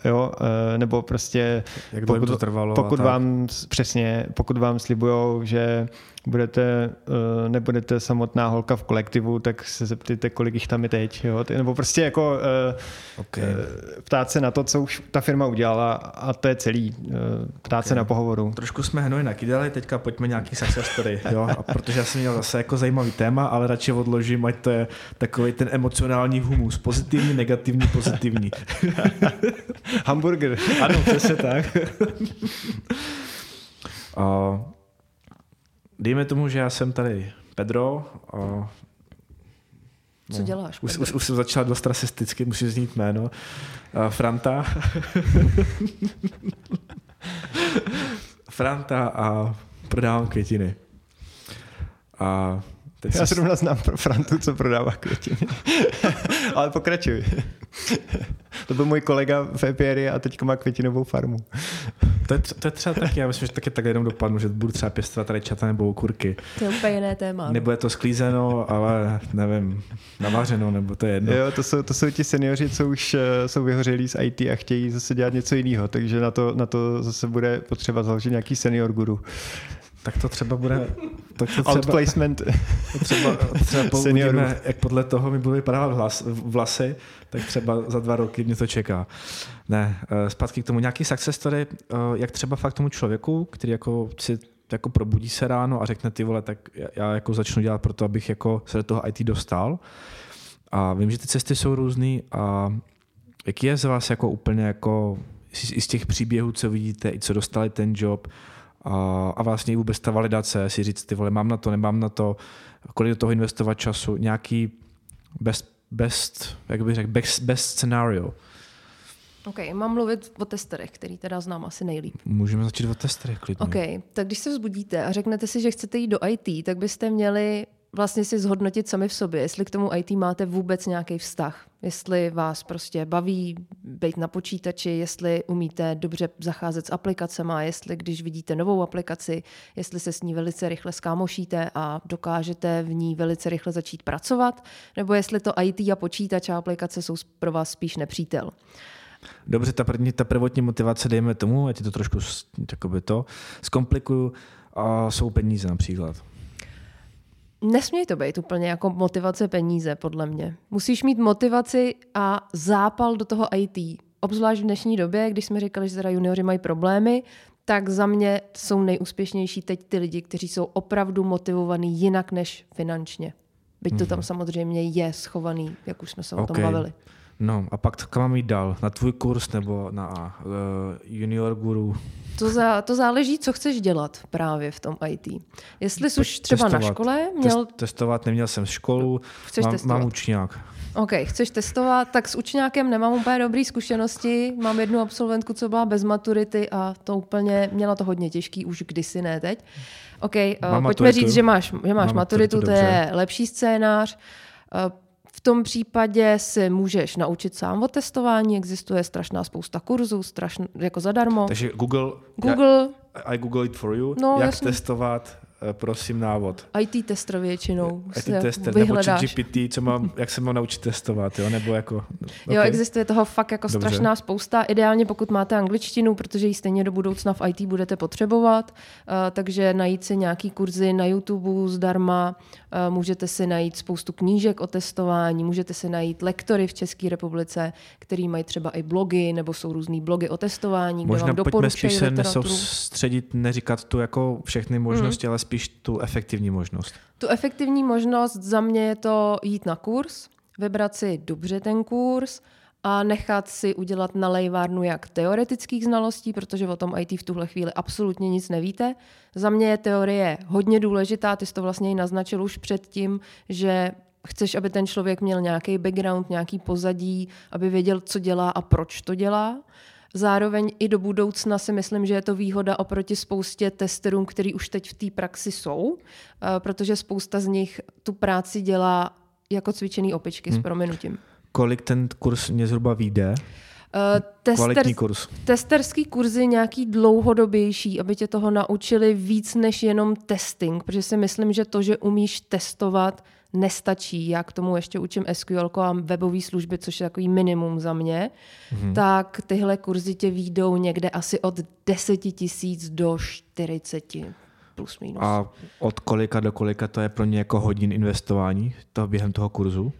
C: jo, uh, nebo prostě
A: Jak pokud, to trvalo
C: pokud vám přesně, pokud vám slibují, že budete, uh, nebudete samotná holka v kolektivu, tak se zeptejte, kolik jich tam je teď. Jo? Nebo prostě jako uh, okay. uh, ptát se na to, co už ta firma udělala a to je celý. Uh, ptát okay. na pohovoru.
A: Trošku jsme hnoj nakydali, teďka pojďme nějaký success story. Jo? A protože já jsem měl zase jako zajímavý téma, ale radši odložím, ať to je takový ten emocionální humus. Pozitivní, negativní, pozitivní.
C: Hamburger.
A: Ano, přesně tak. uh, dejme tomu, že já jsem tady Pedro. A, no,
B: Co děláš?
A: Už, už, už jsem začal dost rasisticky, musím znít jméno. A Franta. Franta a prodávám květiny. A
C: teď Já zrovna znám pro Frantu, co prodává květiny. Ale pokračuj. to byl můj kolega v Epieri a teď má květinovou farmu.
A: To je, to je třeba taky, já myslím, že taky tak jenom dopadnu, že budu třeba pěstovat tady čata nebo okurky.
B: To je úplně jiné téma.
A: Nebo je to sklízeno, ale nevím, navařeno, nebo to je jedno.
C: Jo, to jsou, to jsou ti seniori, co už eh, jsou vyhořelí z IT a chtějí zase dělat něco jiného, takže na to, na to zase bude potřeba založit nějaký senior guru.
A: Tak to třeba bude...
C: Tak to třeba, Outplacement.
A: Třeba, třeba uvidíme, jak podle toho mi budou vypadat vlas, vlasy, tak třeba za dva roky mě to čeká. Ne, eh, zpátky k tomu nějaký success story, eh, jak třeba fakt tomu člověku, který jako si jako probudí se ráno a řekne ty vole, tak já jako začnu dělat pro to, abych jako se do toho IT dostal. A vím, že ty cesty jsou různý a jaký je z vás jako úplně jako i z těch příběhů, co vidíte, i co dostali ten job, a, a vlastně i vůbec ta validace, si říct, ty vole, mám na to, nemám na to, kolik do toho investovat času, nějaký best, best jak bych řekl, best, best scenario.
B: OK, mám mluvit o testerech, který teda znám asi nejlíp.
A: Můžeme začít o testerech, klidně.
B: OK, tak když se vzbudíte a řeknete si, že chcete jít do IT, tak byste měli vlastně si zhodnotit sami v sobě, jestli k tomu IT máte vůbec nějaký vztah. Jestli vás prostě baví být na počítači, jestli umíte dobře zacházet s aplikacemi, jestli když vidíte novou aplikaci, jestli se s ní velice rychle skámošíte a dokážete v ní velice rychle začít pracovat, nebo jestli to IT a počítač a aplikace jsou pro vás spíš nepřítel.
A: Dobře, ta, první, ta prvotní motivace, dejme tomu, ať to trošku to zkomplikuju, a jsou peníze například.
B: Nesmí to být úplně jako motivace peníze, podle mě. Musíš mít motivaci a zápal do toho IT. Obzvlášť v dnešní době, když jsme říkali, že teda junioři mají problémy, tak za mě jsou nejúspěšnější teď ty lidi, kteří jsou opravdu motivovaní jinak než finančně. Byť to tam mhm. samozřejmě je schovaný, jak už jsme se okay. o tom bavili.
A: No a pak kam mám jít dál? Na tvůj kurz nebo na uh, junior guru?
B: To, za, to záleží, co chceš dělat právě v tom IT. Jestli jsi už třeba testovat. na škole měl...
A: Test, testovat, neměl jsem školu, chceš mám, testovat. mám učňák.
B: OK, chceš testovat, tak s učňákem nemám úplně dobré zkušenosti. Mám jednu absolventku, co byla bez maturity a to úplně měla to hodně těžký, už kdysi ne teď. OK, uh, pojďme maturitu. říct, že máš, že máš maturitu, maturitu to je lepší scénář. Uh, v tom případě si můžeš naučit sám o testování, existuje strašná spousta kurzů, strašn, jako zadarmo.
A: Takže Google,
B: Google
A: já, I Google it for you, no, jak jasný. testovat prosím návod.
B: IT tester většinou
A: IT tester, vyhledáš. nebo GPT, co mám, jak se mám naučit testovat, jo, nebo jako...
B: Okay. Jo, existuje toho fakt jako Dobře. strašná spousta, ideálně pokud máte angličtinu, protože ji stejně do budoucna v IT budete potřebovat, uh, takže najít si nějaký kurzy na YouTube zdarma, uh, můžete si najít spoustu knížek o testování, můžete si najít lektory v České republice, který mají třeba i blogy, nebo jsou různý blogy o testování,
A: Možná kde vám pojďme spíš se nesoustředit, neříkat tu jako všechny možnosti, hmm. ale spíš tu efektivní možnost?
B: Tu efektivní možnost za mě je to jít na kurz, vybrat si dobře ten kurz a nechat si udělat na lejvárnu jak teoretických znalostí, protože o tom IT v tuhle chvíli absolutně nic nevíte. Za mě je teorie hodně důležitá, ty jsi to vlastně i naznačil už předtím, že chceš, aby ten člověk měl nějaký background, nějaký pozadí, aby věděl, co dělá a proč to dělá. Zároveň i do budoucna si myslím, že je to výhoda oproti spoustě testerům, který už teď v té praxi jsou, eh, protože spousta z nich tu práci dělá jako cvičený opičky hmm. s prominutím.
A: Kolik ten kurz mě zhruba vyjde?
B: Uh,
A: tester, kurz.
B: Testerský kurzy nějaký dlouhodobější, aby tě toho naučili víc než jenom testing, protože si myslím, že to, že umíš testovat, nestačí. Já k tomu ještě učím SQL a webové služby, což je takový minimum za mě. Mm-hmm. Tak tyhle kurzy tě výjdou někde asi od 10 tisíc do 40 plus minus.
A: A od kolika do kolika to je pro ně jako hodin investování toho během toho kurzu?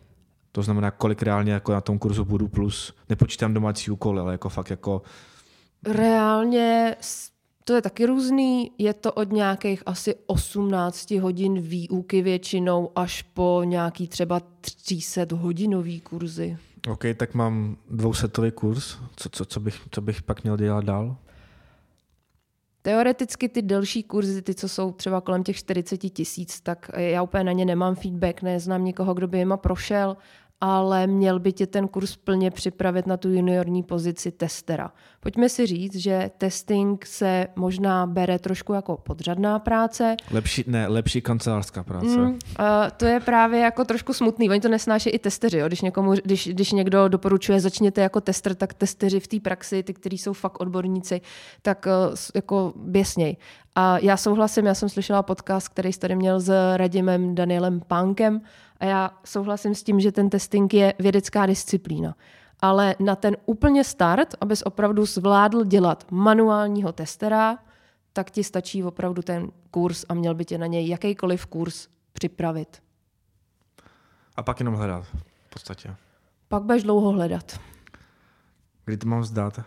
A: To znamená, kolik reálně jako na tom kurzu budu plus, nepočítám domácí úkoly, ale jako fakt jako...
B: Reálně to je taky různý, je to od nějakých asi 18 hodin výuky většinou až po nějaký třeba 300 hodinový kurzy.
A: OK, tak mám dvousetový kurz. Co, co, co, bych, co bych pak měl dělat dál?
B: Teoreticky ty delší kurzy, ty, co jsou třeba kolem těch 40 tisíc, tak já úplně na ně nemám feedback, neznám nikoho, kdo by jima prošel ale měl by tě ten kurz plně připravit na tu juniorní pozici testera. Pojďme si říct, že testing se možná bere trošku jako podřadná práce.
A: Lepší, ne, lepší kancelářská práce. Mm, uh,
B: to je právě jako trošku smutný. Oni to nesnáší i testeři. Jo? Když, někomu, když, když někdo doporučuje, začněte jako tester, tak testeři v té praxi, ty, kteří jsou fakt odborníci, tak uh, jako běsněj. A já souhlasím, já jsem slyšela podcast, který jsi tady měl s Radimem Danielem Pánkem, a já souhlasím s tím, že ten testing je vědecká disciplína. Ale na ten úplně start, abys opravdu zvládl dělat manuálního testera, tak ti stačí opravdu ten kurz a měl by tě na něj jakýkoliv kurz připravit.
A: A pak jenom hledat v podstatě.
B: Pak budeš dlouho hledat.
A: Kdy to mám vzdát?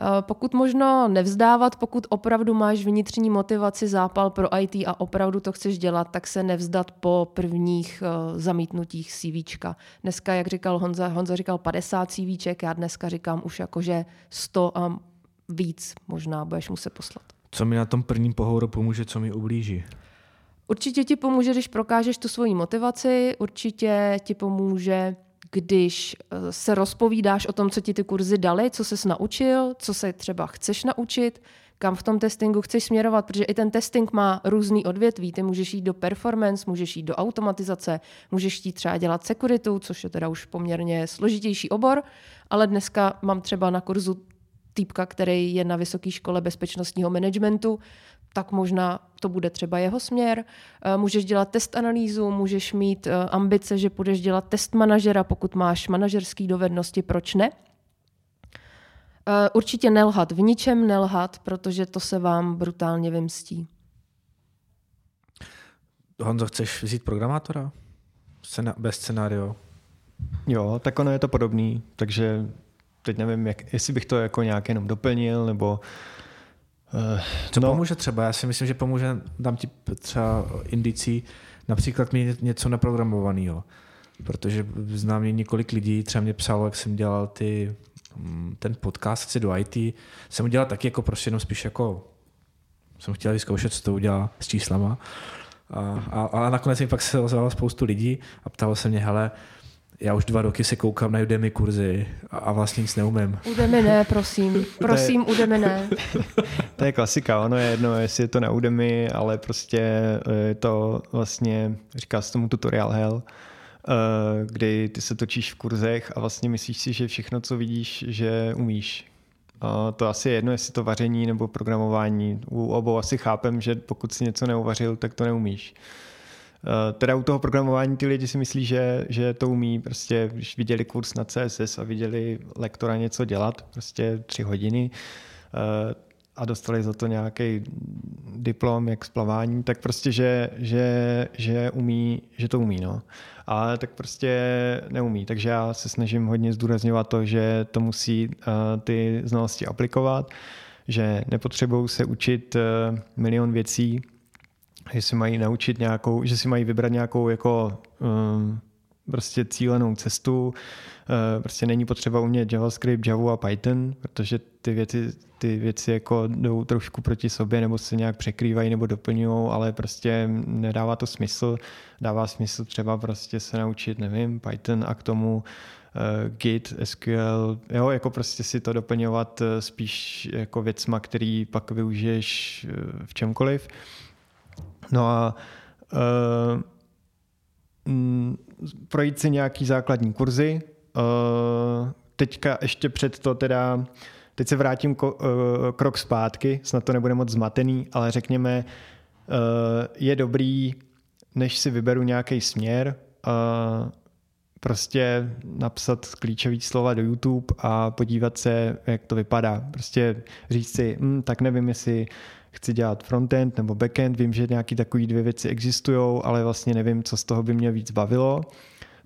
B: Eh, pokud možno nevzdávat, pokud opravdu máš vnitřní motivaci, zápal pro IT a opravdu to chceš dělat, tak se nevzdat po prvních uh, zamítnutích CVčka. Dneska, jak říkal Honza, Honza říkal 50 CVček, já dneska říkám už jakože 100 a víc možná budeš muset poslat.
A: Co mi na tom prvním pohovoru pomůže, co mi ublíží?
B: Určitě ti pomůže, když prokážeš tu svoji motivaci, určitě ti pomůže když eh, se rozpovídáš o tom, co ti ty kurzy dali, co ses naučil, co se třeba chceš naučit, kam v tom testingu chceš směrovat, protože i ten testing má různý odvětví. Ty můžeš jít do performance, můžeš jít do automatizace, můžeš jít třeba dělat sekuritu, což je teda už poměrně složitější obor, ale dneska mám třeba na kurzu týpka, který je na vysoké škole bezpečnostního managementu, tak možná to bude třeba jeho směr. Eh, můžeš dělat test analýzu, můžeš mít eh, ambice, že budeš dělat test manažera, pokud máš manažerské dovednosti, proč ne? Eh, určitě nelhat, v ničem nelhat, protože to se vám brutálně vymstí.
A: Honzo, chceš vzít programátora? Scena- bez scénario?
C: Jo, tak ono je to podobný, takže teď nevím, jak, jestli bych to jako nějak jenom doplnil, nebo
A: Uh, Co no. pomůže třeba? Já si myslím, že pomůže, dám ti třeba indicí, například mi něco naprogramovaného. Protože znám mě několik lidí, třeba mě psalo, jak jsem dělal ty, mm, ten podcast si do IT, jsem udělal taky jako prostě jenom spíš jako jsem chtěl vyzkoušet, co to udělá s číslama. A, a, ale nakonec mi pak se ozvalo spoustu lidí a ptalo se mě, hele, já už dva roky se koukám na Udemy kurzy a vlastně nic neumím.
B: Udemy ne, prosím. Prosím, je, Udemy ne.
C: To je klasika, ono je jedno, jestli je to na Udemy, ale prostě eh, je to vlastně, říká se tomu tutorial hell, eh, kdy ty se točíš v kurzech a vlastně myslíš si, že všechno, co vidíš, že umíš. A to asi je jedno, jestli to vaření nebo programování. U obou asi chápem, že pokud si něco neuvařil, tak to neumíš. Eh, teda u toho programování ty lidi si myslí, že, že to umí, prostě když viděli kurz na CSS a viděli lektora něco dělat, prostě tři hodiny eh, a dostali za to nějaký diplom, jak splavání, tak prostě, že, že, že, umí, že to umí. No. Ale tak prostě neumí. Takže já se snažím hodně zdůrazňovat to, že to musí uh, ty znalosti aplikovat, že nepotřebují se učit milion věcí, že si mají naučit nějakou, že si mají vybrat nějakou jako um, prostě cílenou cestu. Uh, prostě není potřeba umět JavaScript, Java a Python, protože ty věci, ty věci jako jdou trošku proti sobě nebo se nějak překrývají nebo doplňují, ale prostě nedává to smysl. Dává smysl třeba prostě se naučit, nevím, Python a k tomu Git, SQL, jo, jako prostě si to doplňovat spíš jako věcma, který pak využiješ v čemkoliv. No a uh, projít si nějaký základní kurzy. Uh, teďka ještě před to teda, teď se vrátím ko, uh, krok zpátky, snad to nebude moc zmatený, ale řekněme, uh, je dobrý, než si vyberu nějaký směr, uh, prostě napsat klíčové slova do YouTube a podívat se, jak to vypadá. Prostě říct si, hm, tak nevím, jestli chci dělat frontend nebo backend, vím, že nějaké takové dvě věci existují, ale vlastně nevím, co z toho by mě víc bavilo.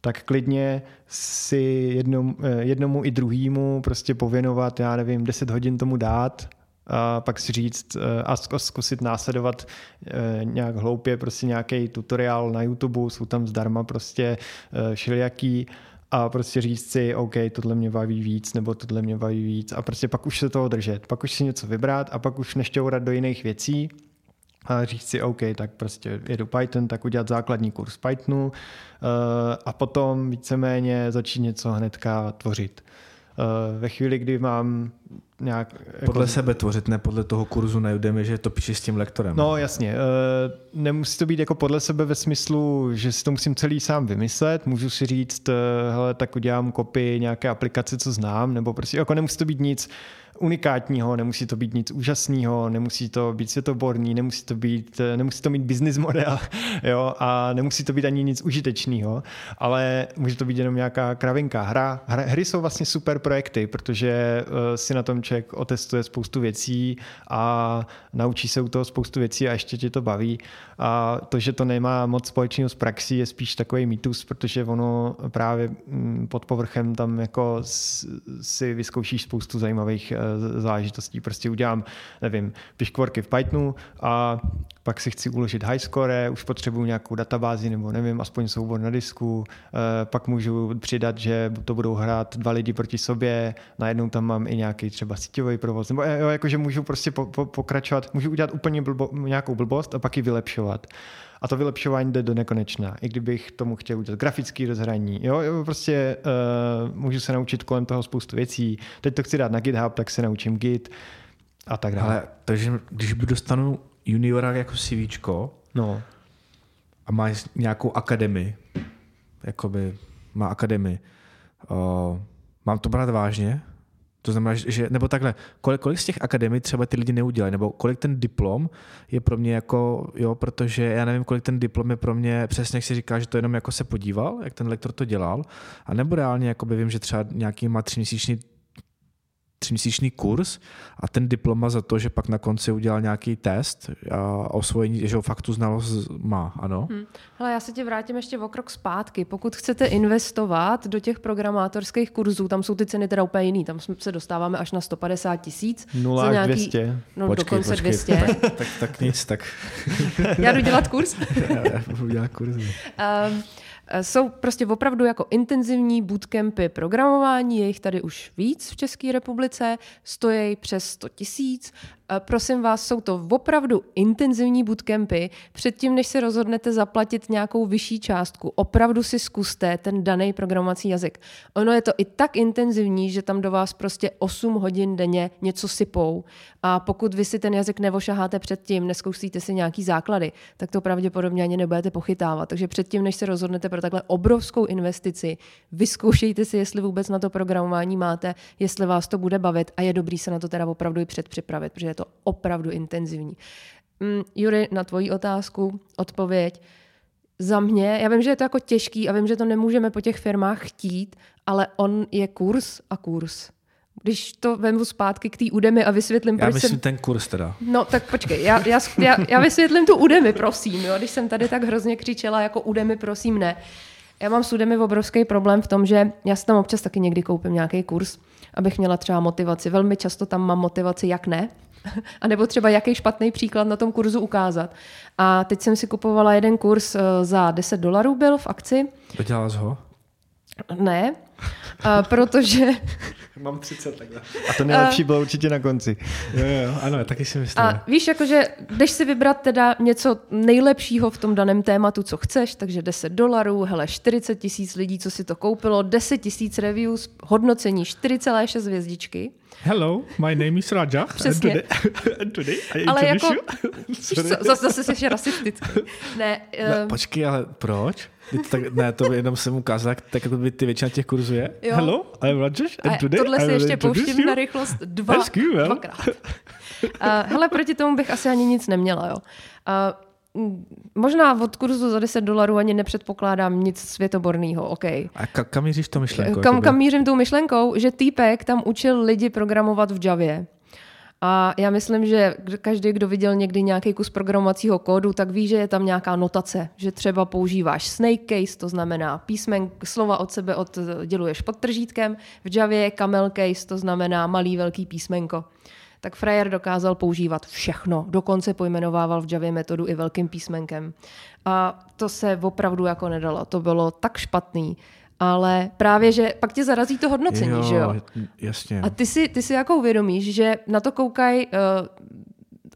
C: Tak klidně si jednom, eh, jednomu i druhému prostě pověnovat, já nevím, 10 hodin tomu dát, a pak si říct eh, a zkusit následovat eh, nějak hloupě prostě nějaký tutoriál na YouTube, jsou tam zdarma prostě všelijaký a prostě říct si, OK, tohle mě baví víc, nebo tohle mě baví víc a prostě pak už se toho držet, pak už si něco vybrat a pak už nešťourat do jiných věcí a říct si, OK, tak prostě jedu Python, tak udělat základní kurz Pythonu eh, a potom víceméně začít něco hnedka tvořit. Eh, ve chvíli, kdy mám nějak...
A: Jako- podle jako... sebe tvořit, ne podle toho kurzu na Udemy, že to píšeš s tím lektorem.
C: No jasně. Eh, nemusí to být jako podle sebe ve smyslu, že si to musím celý sám vymyslet. Můžu si říct, hele, tak udělám kopii nějaké aplikace, co znám, nebo prostě jako nemusí to být nic unikátního, nemusí to být nic úžasného, nemusí to být světoborný, nemusí to, být, nemusí to mít business model jo, a nemusí to být ani nic užitečného, ale může to být jenom nějaká kravinka. Hra, hra, hry jsou vlastně super projekty, protože uh, si na tom člověk otestuje spoustu věcí a naučí se u toho spoustu věcí a ještě tě to baví. A to, že to nemá moc společného s praxí, je spíš takový mýtus, protože ono právě mm, pod povrchem tam jako si vyzkoušíš spoustu zajímavých eh, záležitostí. Prostě udělám, nevím, piškvorky v Pythonu a pak si chci uložit high score, už potřebuju nějakou databázi nebo nevím, aspoň soubor na disku, eh, pak můžu přidat, že to budou hrát dva lidi proti sobě, najednou tam mám i nějaký třeba síťový provoz, nebo jo, jakože můžu prostě po, po, pokračovat, můžu udělat úplně blbo, nějakou blbost a pak ji vylepšovat. A to vylepšování jde do nekonečna. I kdybych tomu chtěl udělat grafický rozhraní, jo, jo prostě uh, můžu se naučit kolem toho spoustu věcí. Teď to chci dát na GitHub, tak se naučím Git a tak dále. Ale
A: takže když dostanu juniora jako CV,
C: no.
A: a má nějakou akademii, jakoby má akademii, uh, mám to brát vážně? To znamená, že, nebo takhle, kolik, kolik z těch akademií třeba ty lidi neudělají, nebo kolik ten diplom je pro mě jako, jo, protože já nevím, kolik ten diplom je pro mě, přesně jak si říká, že to jenom jako se podíval, jak ten lektor to dělal, a nebo reálně, jako by vím, že třeba nějaký má tříměsíční tříměsíční kurz a ten diploma za to, že pak na konci udělal nějaký test a osvojení, že ho fakt tu znalost má, ano? Hmm.
B: Hele, já se ti vrátím ještě o krok zpátky. Pokud chcete investovat do těch programátorských kurzů, tam jsou ty ceny teda úplně jiný, tam se dostáváme až na 150 tisíc.
C: 0 až nějaký, 200.
B: No počkej, dokonce počkej, 200.
A: Tak, tak, tak nic, tak.
B: já jdu dělat kurz?
A: já, já budu dělat kurz. Um,
B: jsou prostě opravdu jako intenzivní bootcampy programování, je jich tady už víc v České republice, stojí přes 100 tisíc Prosím vás, jsou to opravdu intenzivní bootcampy. Předtím, než se rozhodnete zaplatit nějakou vyšší částku, opravdu si zkuste ten daný programovací jazyk. Ono je to i tak intenzivní, že tam do vás prostě 8 hodin denně něco sypou. A pokud vy si ten jazyk nevošaháte předtím, neskoušíte si nějaký základy, tak to pravděpodobně ani nebudete pochytávat. Takže předtím, než se rozhodnete pro takhle obrovskou investici, vyzkoušejte si, jestli vůbec na to programování máte, jestli vás to bude bavit a je dobrý se na to teda opravdu i předpřipravit, protože je to to opravdu intenzivní. Mm, Jury, na tvoji otázku odpověď. Za mě, já vím, že je to jako těžký a vím, že to nemůžeme po těch firmách chtít, ale on je kurz a kurz. Když to vemu zpátky k té Udemy a vysvětlím,
A: já
B: proč
A: myslím
B: jsem...
A: ten kurz teda.
B: No tak počkej, já, já, já, já vysvětlím tu Udemy, prosím, jo? když jsem tady tak hrozně křičela jako Udemy, prosím, ne. Já mám s Udemy obrovský problém v tom, že já si tam občas taky někdy koupím nějaký kurz, abych měla třeba motivaci. Velmi často tam mám motivaci, jak ne, a nebo třeba jaký špatný příklad na tom kurzu ukázat. A teď jsem si kupovala jeden kurz eh, za 10 dolarů byl v akci.
A: Dodělala ho?
B: Ne, a protože
A: Mám 30 takhle.
C: A to nejlepší bylo určitě na konci.
A: Jo, jo, ano, taky si myslím.
B: A víš, jakože jdeš si vybrat teda něco nejlepšího v tom daném tématu, co chceš, takže 10 dolarů, hele, 40 tisíc lidí, co si to koupilo, 10 tisíc reviews, hodnocení 4,6 hvězdičky.
A: Hello, my name is Raja.
B: Přesně.
A: And today, and today I
B: Ale jako, víš co, zase, zase jsi rasistický. Ne,
A: Ne,
B: um,
A: počkej, ale proč? Tak, ne, to by jenom jsem ukázal, jak tak to by ty většina těch kurzů je.
B: Jo.
A: Hello, I'm Rajesh and today
B: tohle si ještě pouštím
A: you.
B: na rychlost dva,
A: jo?
B: dvakrát. Uh, hele, proti tomu bych asi ani nic neměla, jo. Uh, možná od kurzu za 10 dolarů ani nepředpokládám nic světoborného, OK.
A: A ka- kam míříš to myšlenko?
B: Kam, kam mířím tou myšlenkou, že týpek tam učil lidi programovat v Javě. A já myslím, že každý, kdo viděl někdy nějaký kus programovacího kódu, tak ví, že je tam nějaká notace, že třeba používáš snake case, to znamená písmen, slova od sebe odděluješ pod tržítkem, v Javě camel case, to znamená malý velký písmenko. Tak Freyer dokázal používat všechno, dokonce pojmenovával v Javě metodu i velkým písmenkem. A to se opravdu jako nedalo, to bylo tak špatný. Ale právě, že pak tě zarazí to hodnocení, že jo?
A: Jasně.
B: A ty si, ty si jako uvědomíš, že na to koukají uh,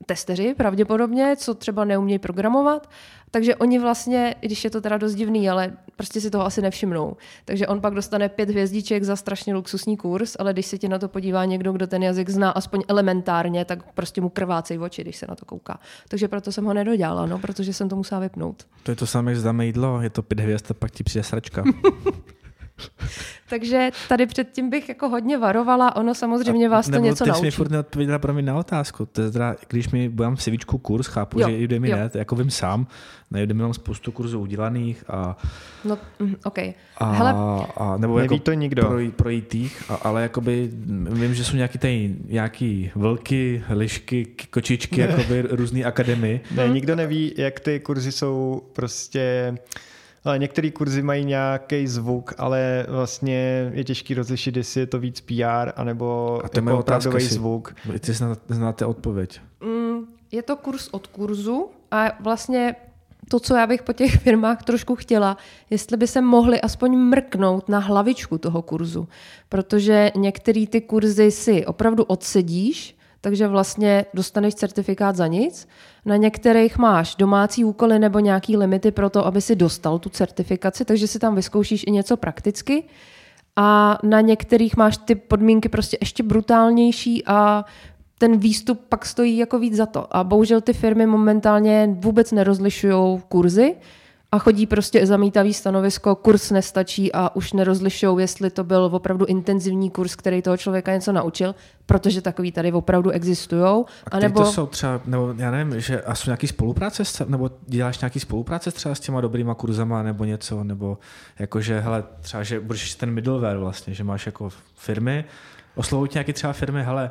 B: testeři pravděpodobně, co třeba neumějí programovat, takže oni vlastně, když je to teda dost divný, ale prostě si toho asi nevšimnou. Takže on pak dostane pět hvězdiček za strašně luxusní kurz, ale když se ti na to podívá někdo, kdo ten jazyk zná aspoň elementárně, tak prostě mu krvácej oči, když se na to kouká. Takže proto jsem ho nedodělala, no, protože jsem to musela vypnout.
A: To je to samé, jak zdáme jídlo, je to pět hvězd a pak ti přijde sračka.
B: Takže tady předtím bych jako hodně varovala, ono samozřejmě vás to
A: Nebo
B: něco
A: ty jsi mi
B: naučí.
A: furt neodpověděla pro mě na otázku. To je teda, když mi budám Civičku kurz, chápu,
B: Jo,
A: že i Udemy
B: jo.
A: ne, to jako vím sám, na Udemy mám spoustu kurzů udělaných a,
B: No, mm, OK.
A: a,
B: Hele,
A: a nebo
C: Neví
A: jako
C: to nikdo.
A: Pro, projít jich, a, ale jakoby vím, že jsou nějaký tady nějaký vlky, lišky, kočičky, jakoby různý akademie.
C: Ne, nikdo neví, jak ty kurzy jsou prostě... Ale některé kurzy mají nějaký zvuk, ale vlastně je těžký rozlišit, jestli je to víc PR, anebo
A: A to je moje
C: jako
A: otázka,
C: opravdový
A: jestli-
C: zvuk.
A: Ty zná- znáte odpověď.
B: Mm, je to kurz od kurzu a vlastně to, co já bych po těch firmách trošku chtěla, jestli by se mohli aspoň mrknout na hlavičku toho kurzu, protože některé ty kurzy si opravdu odsedíš, takže vlastně dostaneš certifikát za nic. Na některých máš domácí úkoly nebo nějaký limity pro to, aby si dostal tu certifikaci, takže si tam vyzkoušíš i něco prakticky. A na některých máš ty podmínky prostě ještě brutálnější a ten výstup pak stojí jako víc za to. A bohužel ty firmy momentálně vůbec nerozlišují kurzy a chodí prostě zamítavý stanovisko, kurz nestačí a už nerozlišují, jestli to byl opravdu intenzivní kurz, který toho člověka něco naučil, protože takový tady opravdu existují.
A: A nebo... to jsou třeba, nebo já nevím, že a jsou nějaký spolupráce, s, nebo děláš nějaký spolupráce třeba s těma dobrýma kurzama nebo něco, nebo jakože, hele, třeba, že budeš ten middleware vlastně, že máš jako firmy, oslovují nějaký třeba firmy, hele,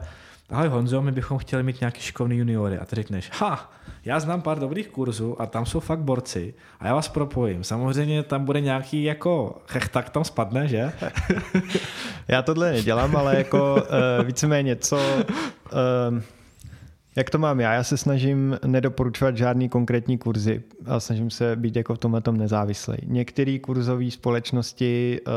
A: ahoj Honzo, my bychom chtěli mít nějaký šikovný juniory a ty řekneš, ha, já znám pár dobrých kurzů a tam jsou fakt borci a já vás propojím. Samozřejmě tam bude nějaký jako chechtak tam spadne, že?
C: Já tohle nedělám, ale jako uh, víceméně co... Uh, jak to mám já? Já se snažím nedoporučovat žádný konkrétní kurzy a snažím se být jako v tomhle tom nezávislý. Některé kurzové společnosti uh,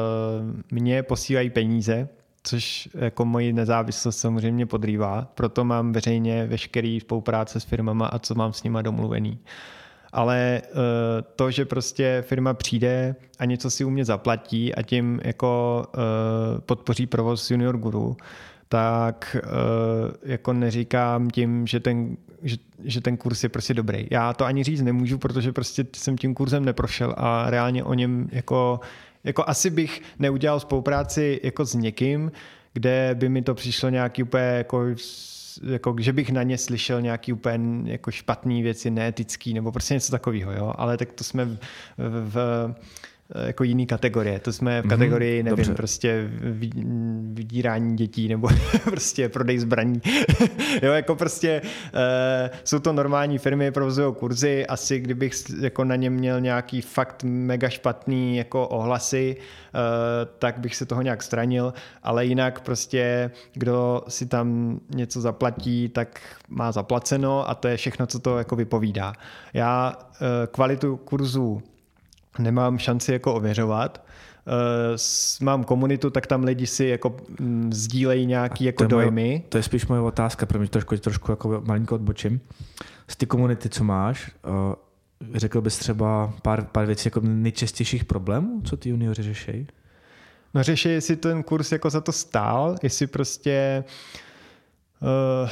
C: mě posílají peníze, což jako moji nezávislost samozřejmě podrývá, proto mám veřejně veškerý spolupráce s firmama a co mám s nima domluvený. Ale uh, to, že prostě firma přijde a něco si u mě zaplatí a tím jako uh, podpoří provoz Junior Guru, tak uh, jako neříkám tím, že ten, že, že ten kurz je prostě dobrý. Já to ani říct nemůžu, protože prostě jsem tím kurzem neprošel a reálně o něm jako, jako asi bych neudělal spolupráci jako s někým, kde by mi to přišlo nějaký úplně jako jako, že bych na ně slyšel nějaký úplně jako špatný věci, neetický nebo prostě něco takového, jo, ale tak to jsme v, v, v jako jiný kategorie. To jsme v kategorii, nevím,
A: dobře.
C: prostě vy- vydírání dětí nebo prostě prodej zbraní. jo, jako prostě uh, jsou to normální firmy, provozují kurzy. Asi kdybych jako na něm měl nějaký fakt mega špatný jako ohlasy, uh, tak bych se toho nějak stranil, ale jinak prostě kdo si tam něco zaplatí, tak má zaplaceno a to je všechno, co to jako vypovídá. Já uh, kvalitu kurzu nemám šanci jako ověřovat. mám komunitu, tak tam lidi si jako mm, sdílejí nějaký jako
A: to
C: dojmy.
A: Moje, to je spíš moje otázka, pro mě trošku, trošku jako malinko odbočím. Z ty komunity, co máš, uh, řekl bys třeba pár, pár věcí jako nejčastějších problémů, co ty junioři řeší?
C: No řeší, jestli ten kurz jako za to stál, jestli prostě uh,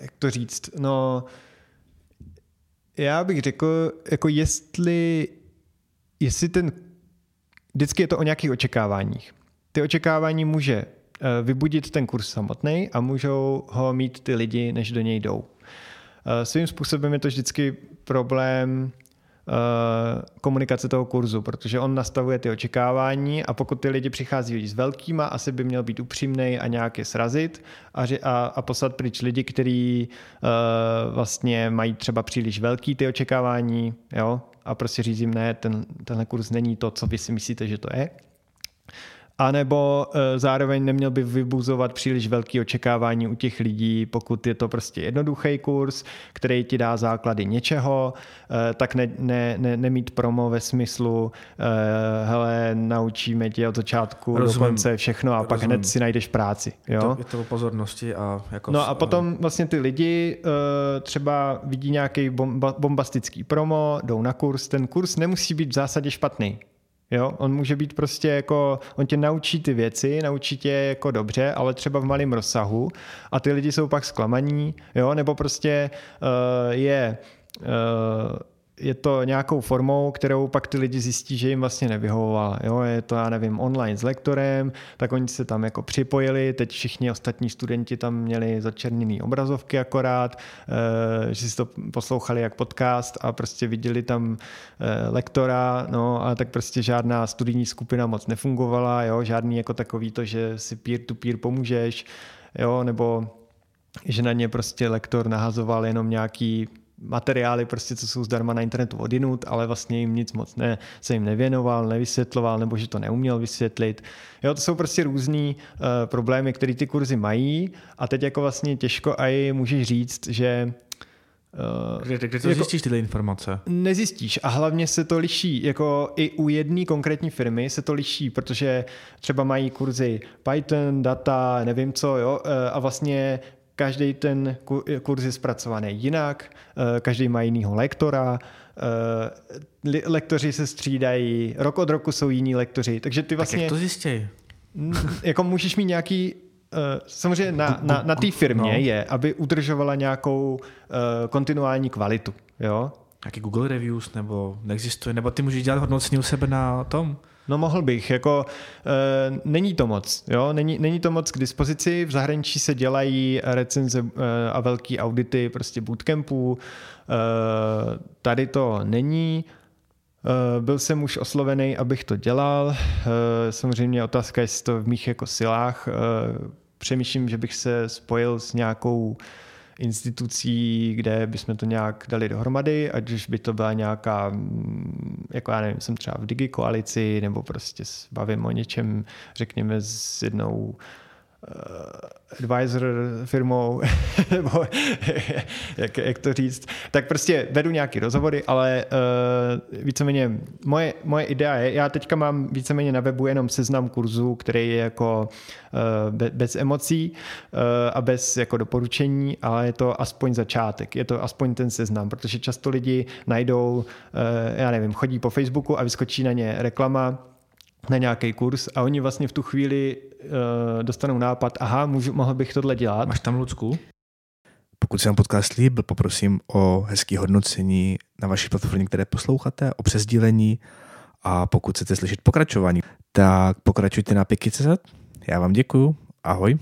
C: jak to říct, no já bych řekl, jako jestli, jestli ten, vždycky je to o nějakých očekáváních. Ty očekávání může eh, vybudit ten kurz samotný a můžou ho mít ty lidi, než do něj jdou. Eh, svým způsobem je to vždycky problém Eh, komunikace toho kurzu, protože on nastavuje ty očekávání a pokud ty lidi přichází s velkýma, asi by měl být upřímný a nějak je srazit a, a, a poslat pryč lidi, kteří uh, vlastně mají třeba příliš velký ty očekávání jo, a prostě říct jim, ne, ten, tenhle kurz není to, co vy si myslíte, že to je. A nebo e, zároveň neměl by vybuzovat příliš velké očekávání u těch lidí, pokud je to prostě jednoduchý kurz, který ti dá základy něčeho, e, tak ne, ne, ne, nemít promo ve smyslu, e, hele, naučíme tě od začátku Rozumím. do konce všechno a Rozumím. pak hned si najdeš práci. Jo? Je,
A: to, je to o pozornosti a jako...
C: No a potom vlastně ty lidi třeba vidí nějaký bomba, bombastický promo, jdou na kurz, ten kurz nemusí být v zásadě špatný. Jo, on může být prostě jako, on tě naučí ty věci, naučí tě jako dobře, ale třeba v malém rozsahu a ty lidi jsou pak zklamaní, jo, nebo prostě uh, je uh, je to nějakou formou, kterou pak ty lidi zjistí, že jim vlastně nevyhovovala. Jo, je to, já nevím, online s lektorem, tak oni se tam jako připojili, teď všichni ostatní studenti tam měli začerněný obrazovky akorát, eh, že si to poslouchali jak podcast a prostě viděli tam eh, lektora, no a tak prostě žádná studijní skupina moc nefungovala, jo, žádný jako takový to, že si peer-to-peer pomůžeš, jo, nebo že na ně prostě lektor nahazoval jenom nějaký materiály, prostě, co jsou zdarma na internetu odinut, ale vlastně jim nic moc ne, se jim nevěnoval, nevysvětloval, nebo že to neuměl vysvětlit. Jo, to jsou prostě různý uh, problémy, které ty kurzy mají a teď jako vlastně těžko i můžeš říct, že
A: Uh, kde, kde to jako, zjistíš tyhle informace?
C: Nezjistíš a hlavně se to liší, jako i u jedné konkrétní firmy se to liší, protože třeba mají kurzy Python, data, nevím co, jo, a vlastně každý ten kurz je zpracovaný jinak, eh, každý má jinýho lektora, eh, lektoři se střídají, rok od roku jsou jiní lektoři, takže ty vlastně... Tak
A: jak to zjistějí?
C: Jako můžeš mít nějaký eh, samozřejmě na, na, na té firmě no. je, aby udržovala nějakou kontinuální kvalitu. Jo?
A: Jaký Google Reviews nebo neexistuje, nebo ty můžeš dělat hodnocení u sebe na tom?
C: No mohl bych, jako e, není to moc, jo, není, není to moc k dispozici, v zahraničí se dělají recenze e, a velký audity prostě bootcampů, e, tady to není, byl jsem už oslovený, abych to dělal, samozřejmě otázka, jestli to v mých jako silách, přemýšlím, že bych se spojil s nějakou institucí, kde bychom to nějak dali dohromady, ať už by to byla nějaká, mm, jako já nevím, jsem třeba v Digi koalici, nebo prostě bavím o něčem, řekněme, s jednou advisor firmou, nebo jak, jak to říct, tak prostě vedu nějaký rozhovory, ale uh, víceméně moje, moje idea je, já teďka mám víceméně na webu jenom seznam kurzů, který je jako uh, be, bez emocí uh, a bez jako doporučení, ale je to aspoň začátek, je to aspoň ten seznam, protože často lidi najdou, uh, já nevím, chodí po Facebooku a vyskočí na ně reklama, na nějaký kurz a oni vlastně v tu chvíli uh, dostanou nápad, aha, můžu, mohl bych tohle dělat.
A: Máš tam Lucku? Pokud se vám podcast líbil, poprosím o hezký hodnocení na vaší platformě, které posloucháte, o přesdílení a pokud chcete slyšet pokračování, tak pokračujte na Piky.cz. Já vám děkuju. Ahoj.